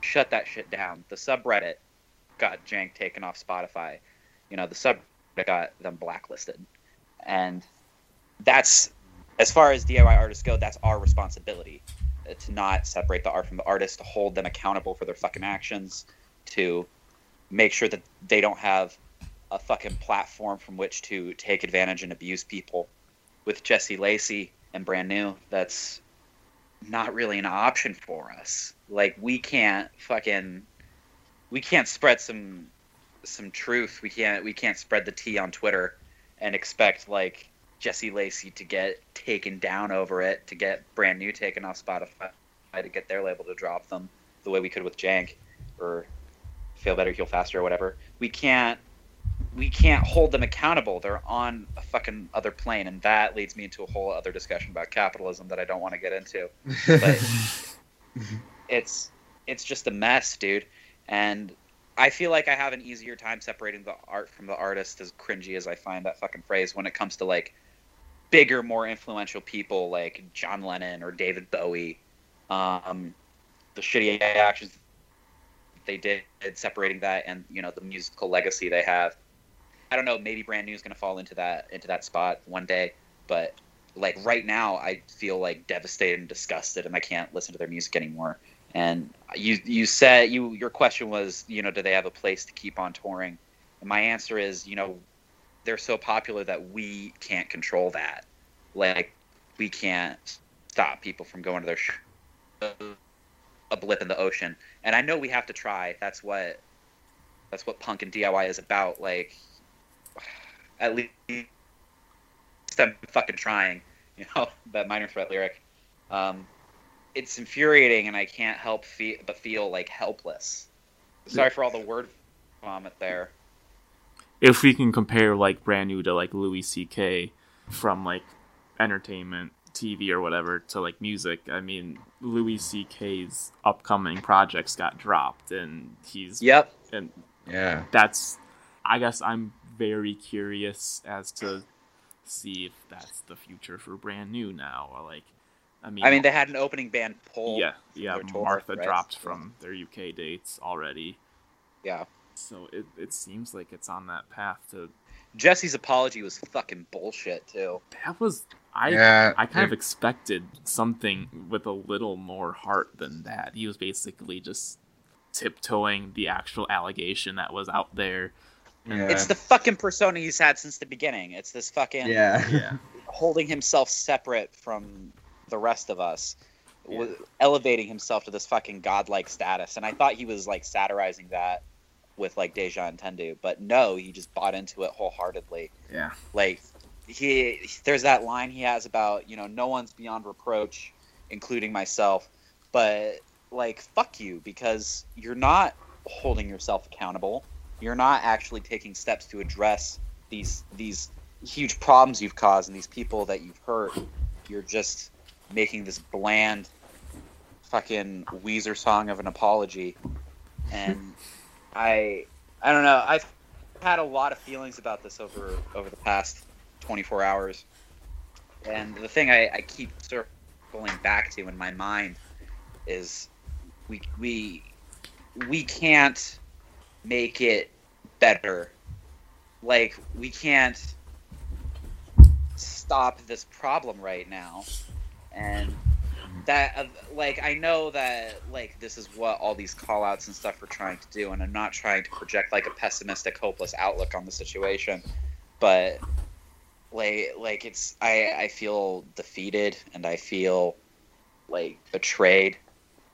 shut that shit down. The subreddit got jank taken off Spotify. You know, the subreddit got them blacklisted, and that's as far as DIY artists go, that's our responsibility uh, to not separate the art from the artist, to hold them accountable for their fucking actions, to make sure that they don't have a fucking platform from which to take advantage and abuse people. With Jesse Lacey and Brand New, that's not really an option for us. Like we can't fucking we can't spread some some truth. We can't we can't spread the tea on Twitter and expect like Jesse Lacey to get taken down over it, to get brand new taken off Spotify, to get their label to drop them the way we could with Jank or Feel Better, Heal Faster or whatever. We can't we can't hold them accountable. They're on a fucking other plane, and that leads me into a whole other discussion about capitalism that I don't want to get into. But it's it's just a mess, dude. And I feel like I have an easier time separating the art from the artist, as cringy as I find that fucking phrase, when it comes to like bigger, more influential people like John Lennon or David Bowie. Um, the shitty actions they did, separating that and you know the musical legacy they have. I don't know. Maybe Brand New is going to fall into that into that spot one day, but like right now, I feel like devastated and disgusted, and I can't listen to their music anymore. And you you said you your question was you know do they have a place to keep on touring? And my answer is you know they're so popular that we can't control that. Like we can't stop people from going to their show. A blip in the ocean, and I know we have to try. That's what that's what punk and DIY is about. Like at least I'm fucking trying. You know that minor threat lyric. Um, it's infuriating, and I can't help feel but feel like helpless. Sorry for all the word vomit there. If we can compare like brand new to like Louis C.K. from like entertainment, TV or whatever to like music, I mean Louis C.K.'s upcoming projects got dropped, and he's Yep. and yeah. that's I guess I'm very curious as to see if that's the future for brand new now. Or like, I mean, I mean, they had an opening band poll. yeah, yeah. their tour, Martha right? dropped from their UK dates already, Yeah. so it it seems like it's on that path to. Jesse's apology was fucking bullshit too. That was I. yeah. I kind of expected something with a little more heart than that. He was basically just tiptoeing the actual allegation that was out there. yeah. It's the fucking persona he's had since the beginning. It's this fucking yeah. Yeah. holding himself separate from the rest of us, Yeah. w- elevating himself to this fucking godlike status. And I thought he was like satirizing that with like Deja Entendu, but no, he just bought into it wholeheartedly. Yeah. Like he, there's that line he has about you know no one's beyond reproach, including myself, but like fuck you because you're not holding yourself accountable. You're not actually taking steps to address these these huge problems you've caused and these people that you've hurt. You're just making this bland fucking Weezer song of an apology. And I I don't know. I've had a lot of feelings about this over over the past 24 hours. And the thing I, I keep circling back to in my mind is we we we can't make it better. Like we can't stop this problem right now. And that uh, like I know that like this is what all these call outs and stuff are trying to do and I'm not trying to project like a pessimistic hopeless outlook on the situation but like like it's I I feel defeated and I feel like betrayed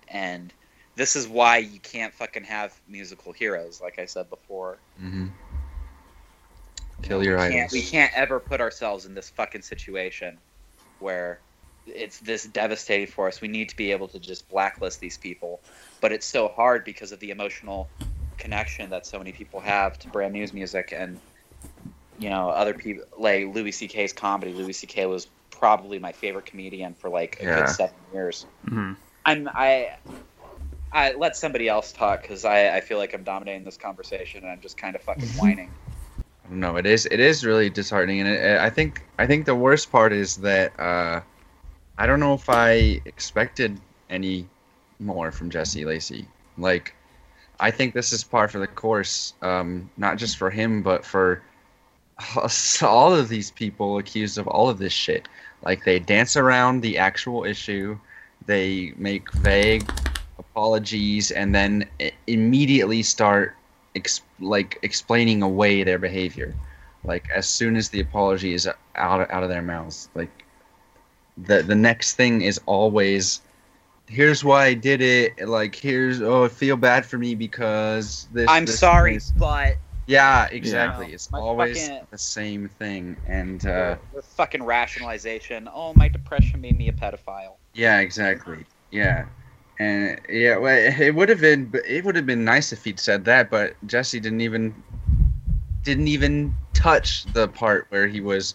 and this is why you can't fucking have musical heroes like I said before hmm Kill your we can't, idols. we can't ever put ourselves in this fucking situation where it's this devastating for us. We need to be able to just blacklist these people, but it's so hard because of the emotional connection that so many people have to brand news music and you know other people like Louis C.K.'s comedy. Louis C.K. was probably my favorite comedian for like a Yeah. good seven years. Mhm. I'm I. I let somebody else talk because I, I feel like I'm dominating this conversation and I'm just kind of fucking whining. No, it is. It is really disheartening, and it, I think I think the worst part is that uh, I don't know if I expected any more from Jesse Lacey. Like, I think this is par for the course, um, not just for him, but for all of these people accused of all of this shit. Like they dance around the actual issue, they make vague apologies, and then immediately start ex- like explaining away their behavior. Like as soon as the apology is out out of their mouths, like the the next thing is always here's why I did it. Like here's oh I feel bad for me because this. I'm this, sorry, this." but Yeah, exactly. Yeah. It's My always fucking- the same thing, and uh, the fucking rationalization. Oh, my depression made me a pedophile. yeah, exactly. Yeah, and yeah, well, it would have been it would have been nice if he'd said that, but Jesse didn't even didn't even touch the part where he was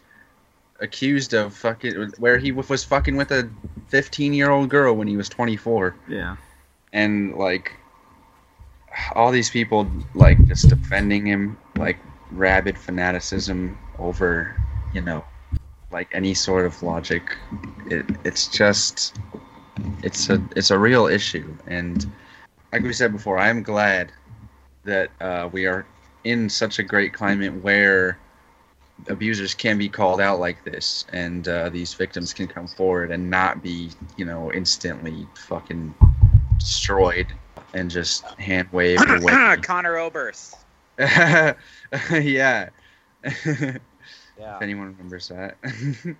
accused of fucking where he was fucking with a 15 year old girl when he was 24 Yeah. and like all these people like just defending him like rabid fanaticism over you know like any sort of logic. It, it's just it's a it's a real issue. And like we said before i'm glad that uh, we are in such a great climate where abusers can be called out like this and uh, these victims can come forward and not be you know instantly fucking destroyed and just hand waved away Conor Oberst. yeah if anyone remembers that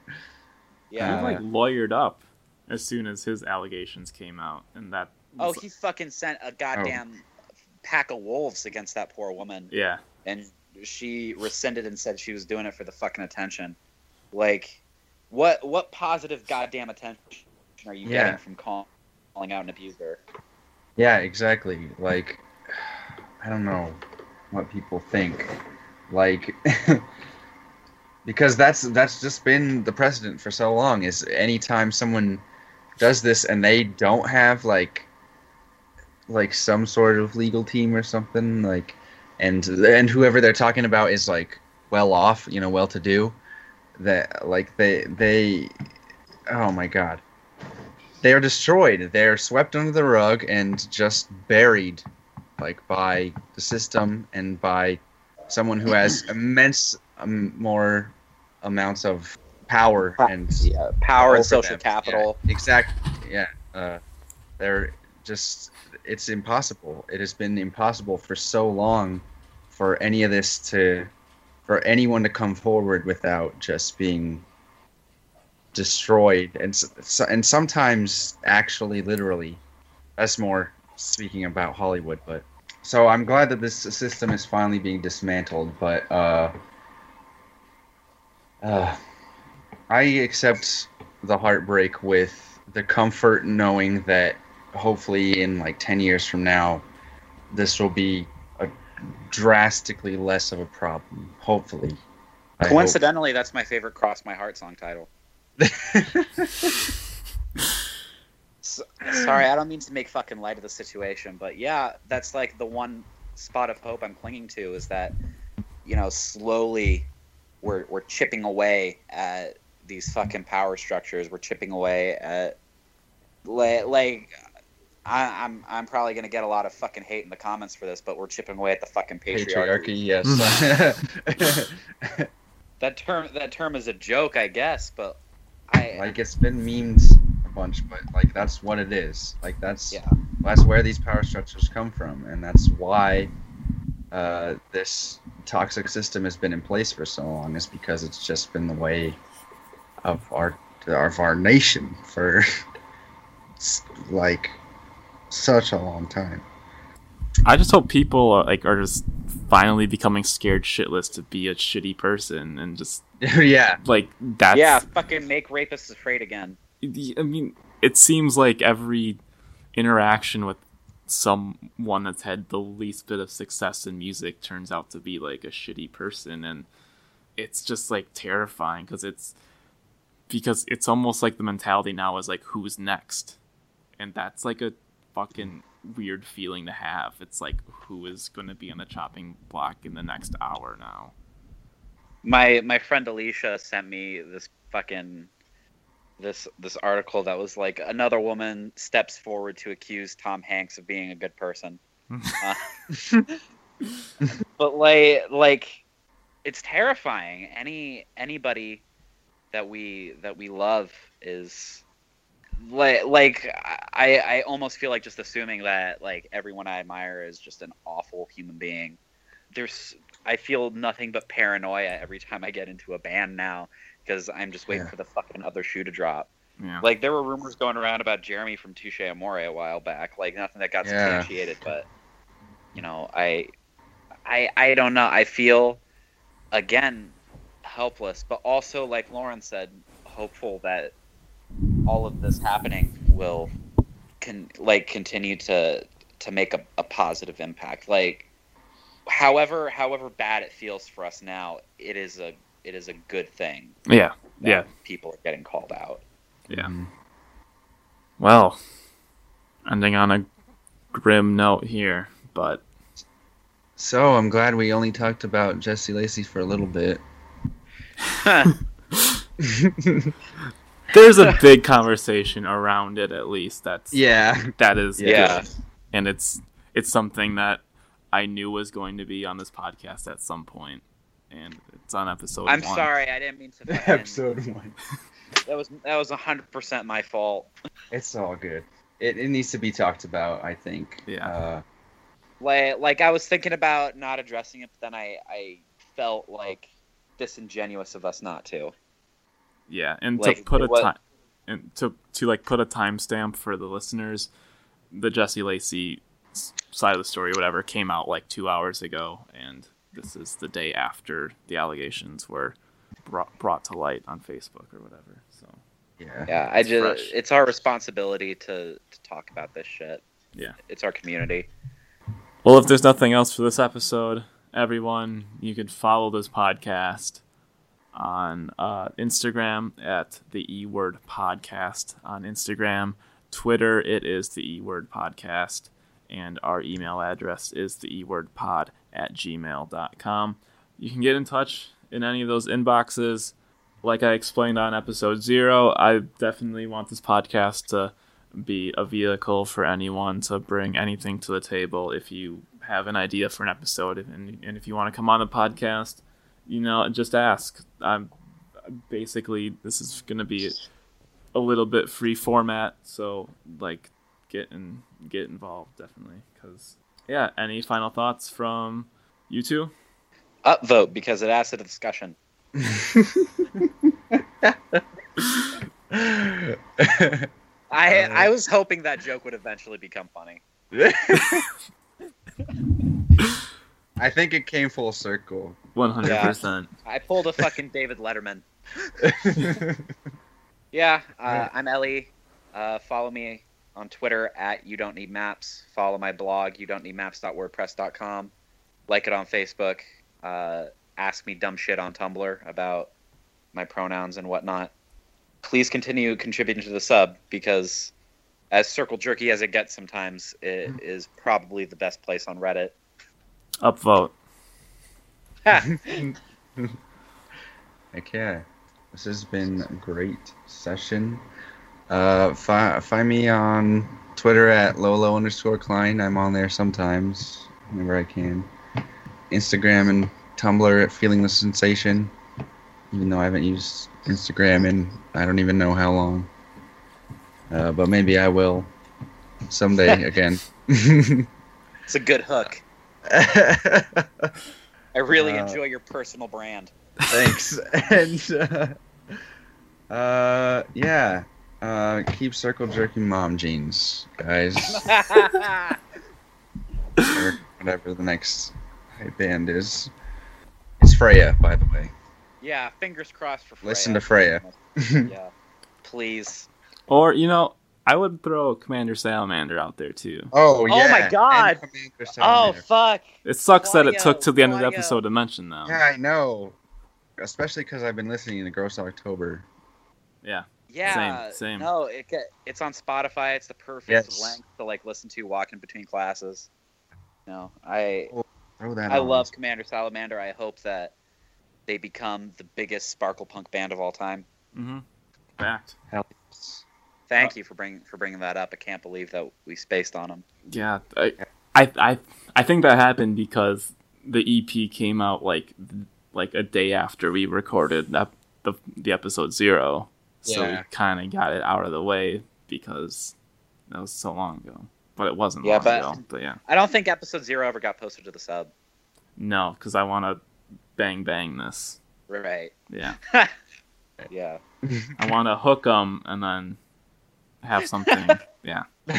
yeah. Uh, like lawyered up as soon as his allegations came out, and that. oh, he fucking sent a goddamn pack of wolves against that poor woman, Yeah. and she rescinded and said she was doing it for the fucking attention. Like, what what positive goddamn attention are you Yeah. getting from call, calling out an abuser? Yeah, exactly. Like, I don't know what people think. Like, because that's that's just been the precedent for so long. Is anytime someone does this and they don't have like like some sort of legal team or something like and and whoever they're talking about is like well off you know well to do that like they they oh my god they are destroyed. They're swept under the rug and just buried, like by the system and by someone who has immense um, more amounts of power and Yeah, power and social them. capital. Yeah, exactly. Yeah. Uh, they're just. It's impossible. It has been impossible for so long for any of this to, for anyone to come forward without just being destroyed and s- s- and sometimes actually literally. That's more speaking about Hollywood, but so I'm glad that this system is finally being dismantled. But uh, uh, I accept the heartbreak with the comfort knowing that hopefully in like 10 years from now this will be a drastically less of a problem hopefully I hope. Coincidentally, that's my favorite "Cross My Heart" song title. So, sorry, I don't mean to make fucking light of the situation, but yeah, that's like the one spot of hope I'm clinging to is that, you know, slowly we're we're chipping away at these fucking power structures. We're chipping away at like, like I, I'm I'm probably gonna get a lot of fucking hate in the comments for this, but we're chipping away at the fucking patriarchy. patriarchy yes That term that term is a joke, I guess, but I like it's been memed a bunch but like that's what it is like that's Yeah. that's where these power structures come from and that's why uh, this toxic system has been in place for so long is because it's just been the way of our of our nation for like such a long time. I just hope people are, like are just finally becoming scared shitless to be a shitty person and just yeah. like that's yeah, fucking make rapists afraid again. I mean, it seems like every interaction with someone that's had the least bit of success in music turns out to be like a shitty person, and it's just like terrifying because it's because it's almost like the mentality now is like who's next, and that's like a fucking weird feeling to have. It's like who is going to be on the chopping block in the next hour now. My my friend Alicia sent me this fucking this this article that was like another woman steps forward to accuse Tom Hanks of being a good person. Uh, but like like it's terrifying. Any anybody that we that we love is like like I I almost feel like just assuming that like everyone I admire is just an awful human being. There's I feel nothing but paranoia every time I get into a band now because I'm just waiting Yeah. for the fucking other shoe to drop. Yeah. Like there were rumors going around about Jeremy from Touche Amore a while back. Like nothing that got Yeah. substantiated, but you know, I, I, I don't know. I feel again helpless, but also like Loren said, hopeful that all of this happening will can like continue to to make a, a positive impact. Like however however bad it feels for us now, it is a it is a good thing. yeah. that Yeah. people are getting called out. Yeah. Well, ending on a grim note here, but So I'm glad we only talked about Jesse Lacey for a little bit. there's a big conversation around it at least. That's yeah. that is Yeah. good. and it's it's something that I knew was going to be on this podcast at some point, and it's on episode. I'm one. sorry, I didn't mean to. Fucking, Episode one. That was that was hundred percent my fault. It's all good. It, it needs to be talked about, I think. Yeah. Uh, Like like I was thinking about not addressing it, but then I I felt like disingenuous of us not to. Yeah, and Like, to put a what- time and to to like put a timestamp for the listeners, the Jesse Lacey side of the story, whatever, came out like two hours ago, and this is the day after the allegations were brought brought to light on Facebook or whatever. So yeah. Yeah, I just fresh. it's our responsibility to to talk about this shit. Yeah. It's our community. Well, if there's nothing else for this episode, everyone, you could follow this podcast on uh, Instagram at the E Word Podcast on Instagram. Twitter, it is the E Word Podcast. And our email address is the E Word Pod at gmail.com. You can get in touch in any of those inboxes. Like I explained on episode zero, I definitely want this podcast to be a vehicle for anyone to bring anything to the table. If you have an idea for an episode and, and if you want to come on the podcast, you know, just ask. I'm basically this is going to be a little bit free format, so like get in, get involved definitely cuz yeah, any final thoughts from you two? Upvote because it adds to the discussion. I Uh, I was hoping that joke would eventually become funny. I think it came full circle. 100%. I pulled a fucking David Letterman. Yeah, uh, Right. I'm Ellie. Uh, follow me on Twitter at you don't need maps. Follow my blog you don't need maps.wordpress.com. Like it on Facebook. Uh, ask me dumb shit on Tumblr about my pronouns and whatnot. Please continue contributing to the sub because, as circle jerky as it gets sometimes, it is probably the best place on Reddit. Upvote. okay. This has been a great session. Uh, fi- find me on Twitter at Lolo underscore Klein. I'm on there sometimes, whenever I can. Instagram and Tumblr at Feeling the Sensation. Even though I haven't used Instagram in I don't even know how long. Uh, but maybe I will someday again. It's a good hook. I really Uh, enjoy your personal brand. Thanks. and uh, uh, yeah, uh, keep circle jerking mom jeans, guys. or whatever the next band is. It's Freya, by the way. yeah, fingers crossed for Freya. Listen to Freya. yeah, please. Or, you know, I would throw Commander Salamander out there too. Oh yeah, Oh my God. Oh fuck! It sucks that it took to the end of the episode to mention them. Yeah, I know. Especially because I've been listening to Gross October. Yeah. Yeah, Same, same. No, it it's on Spotify. It's the perfect Yes. length to like listen to walking between classes. No, I Throw that I on. love Commander Salamander. I hope that they become the biggest sparkle punk band of all time. Mm-hmm. Fact. Hell yes. Thank Uh, you for bringing for bringing that up. I can't believe that we spaced on them. Yeah, I, I, I, I think that happened because the EP came out like like a day after we recorded that the the episode zero, so we kind of got it out of the way because that was so long ago. But it wasn't Yeah, long but- ago. But yeah, I don't think episode zero ever got posted to the sub. no, because I want to bang bang this. Right. Yeah, Yeah. I want to hook them and then have something. yeah,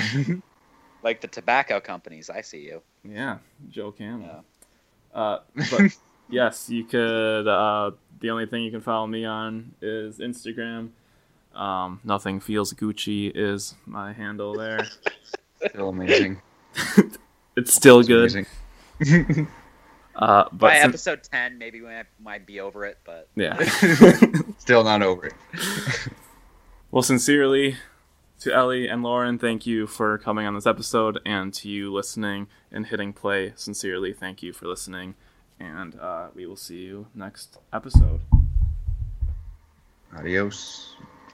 Like the tobacco companies. I see you. yeah, Joe Camel. Yeah. Uh, but yes, you could. Uh, the only thing you can follow me on is Instagram. Um, nothing feels Gucci is my handle there. Still amazing. It's still It's good. Uh, but By sin- episode ten, maybe we might, might be over it, but yeah. Still not over it. well, sincerely to Ellie and Loren, thank you for coming on this episode, and to you listening and hitting play. Sincerely, thank you for listening, and uh, we will see you next episode. Adios.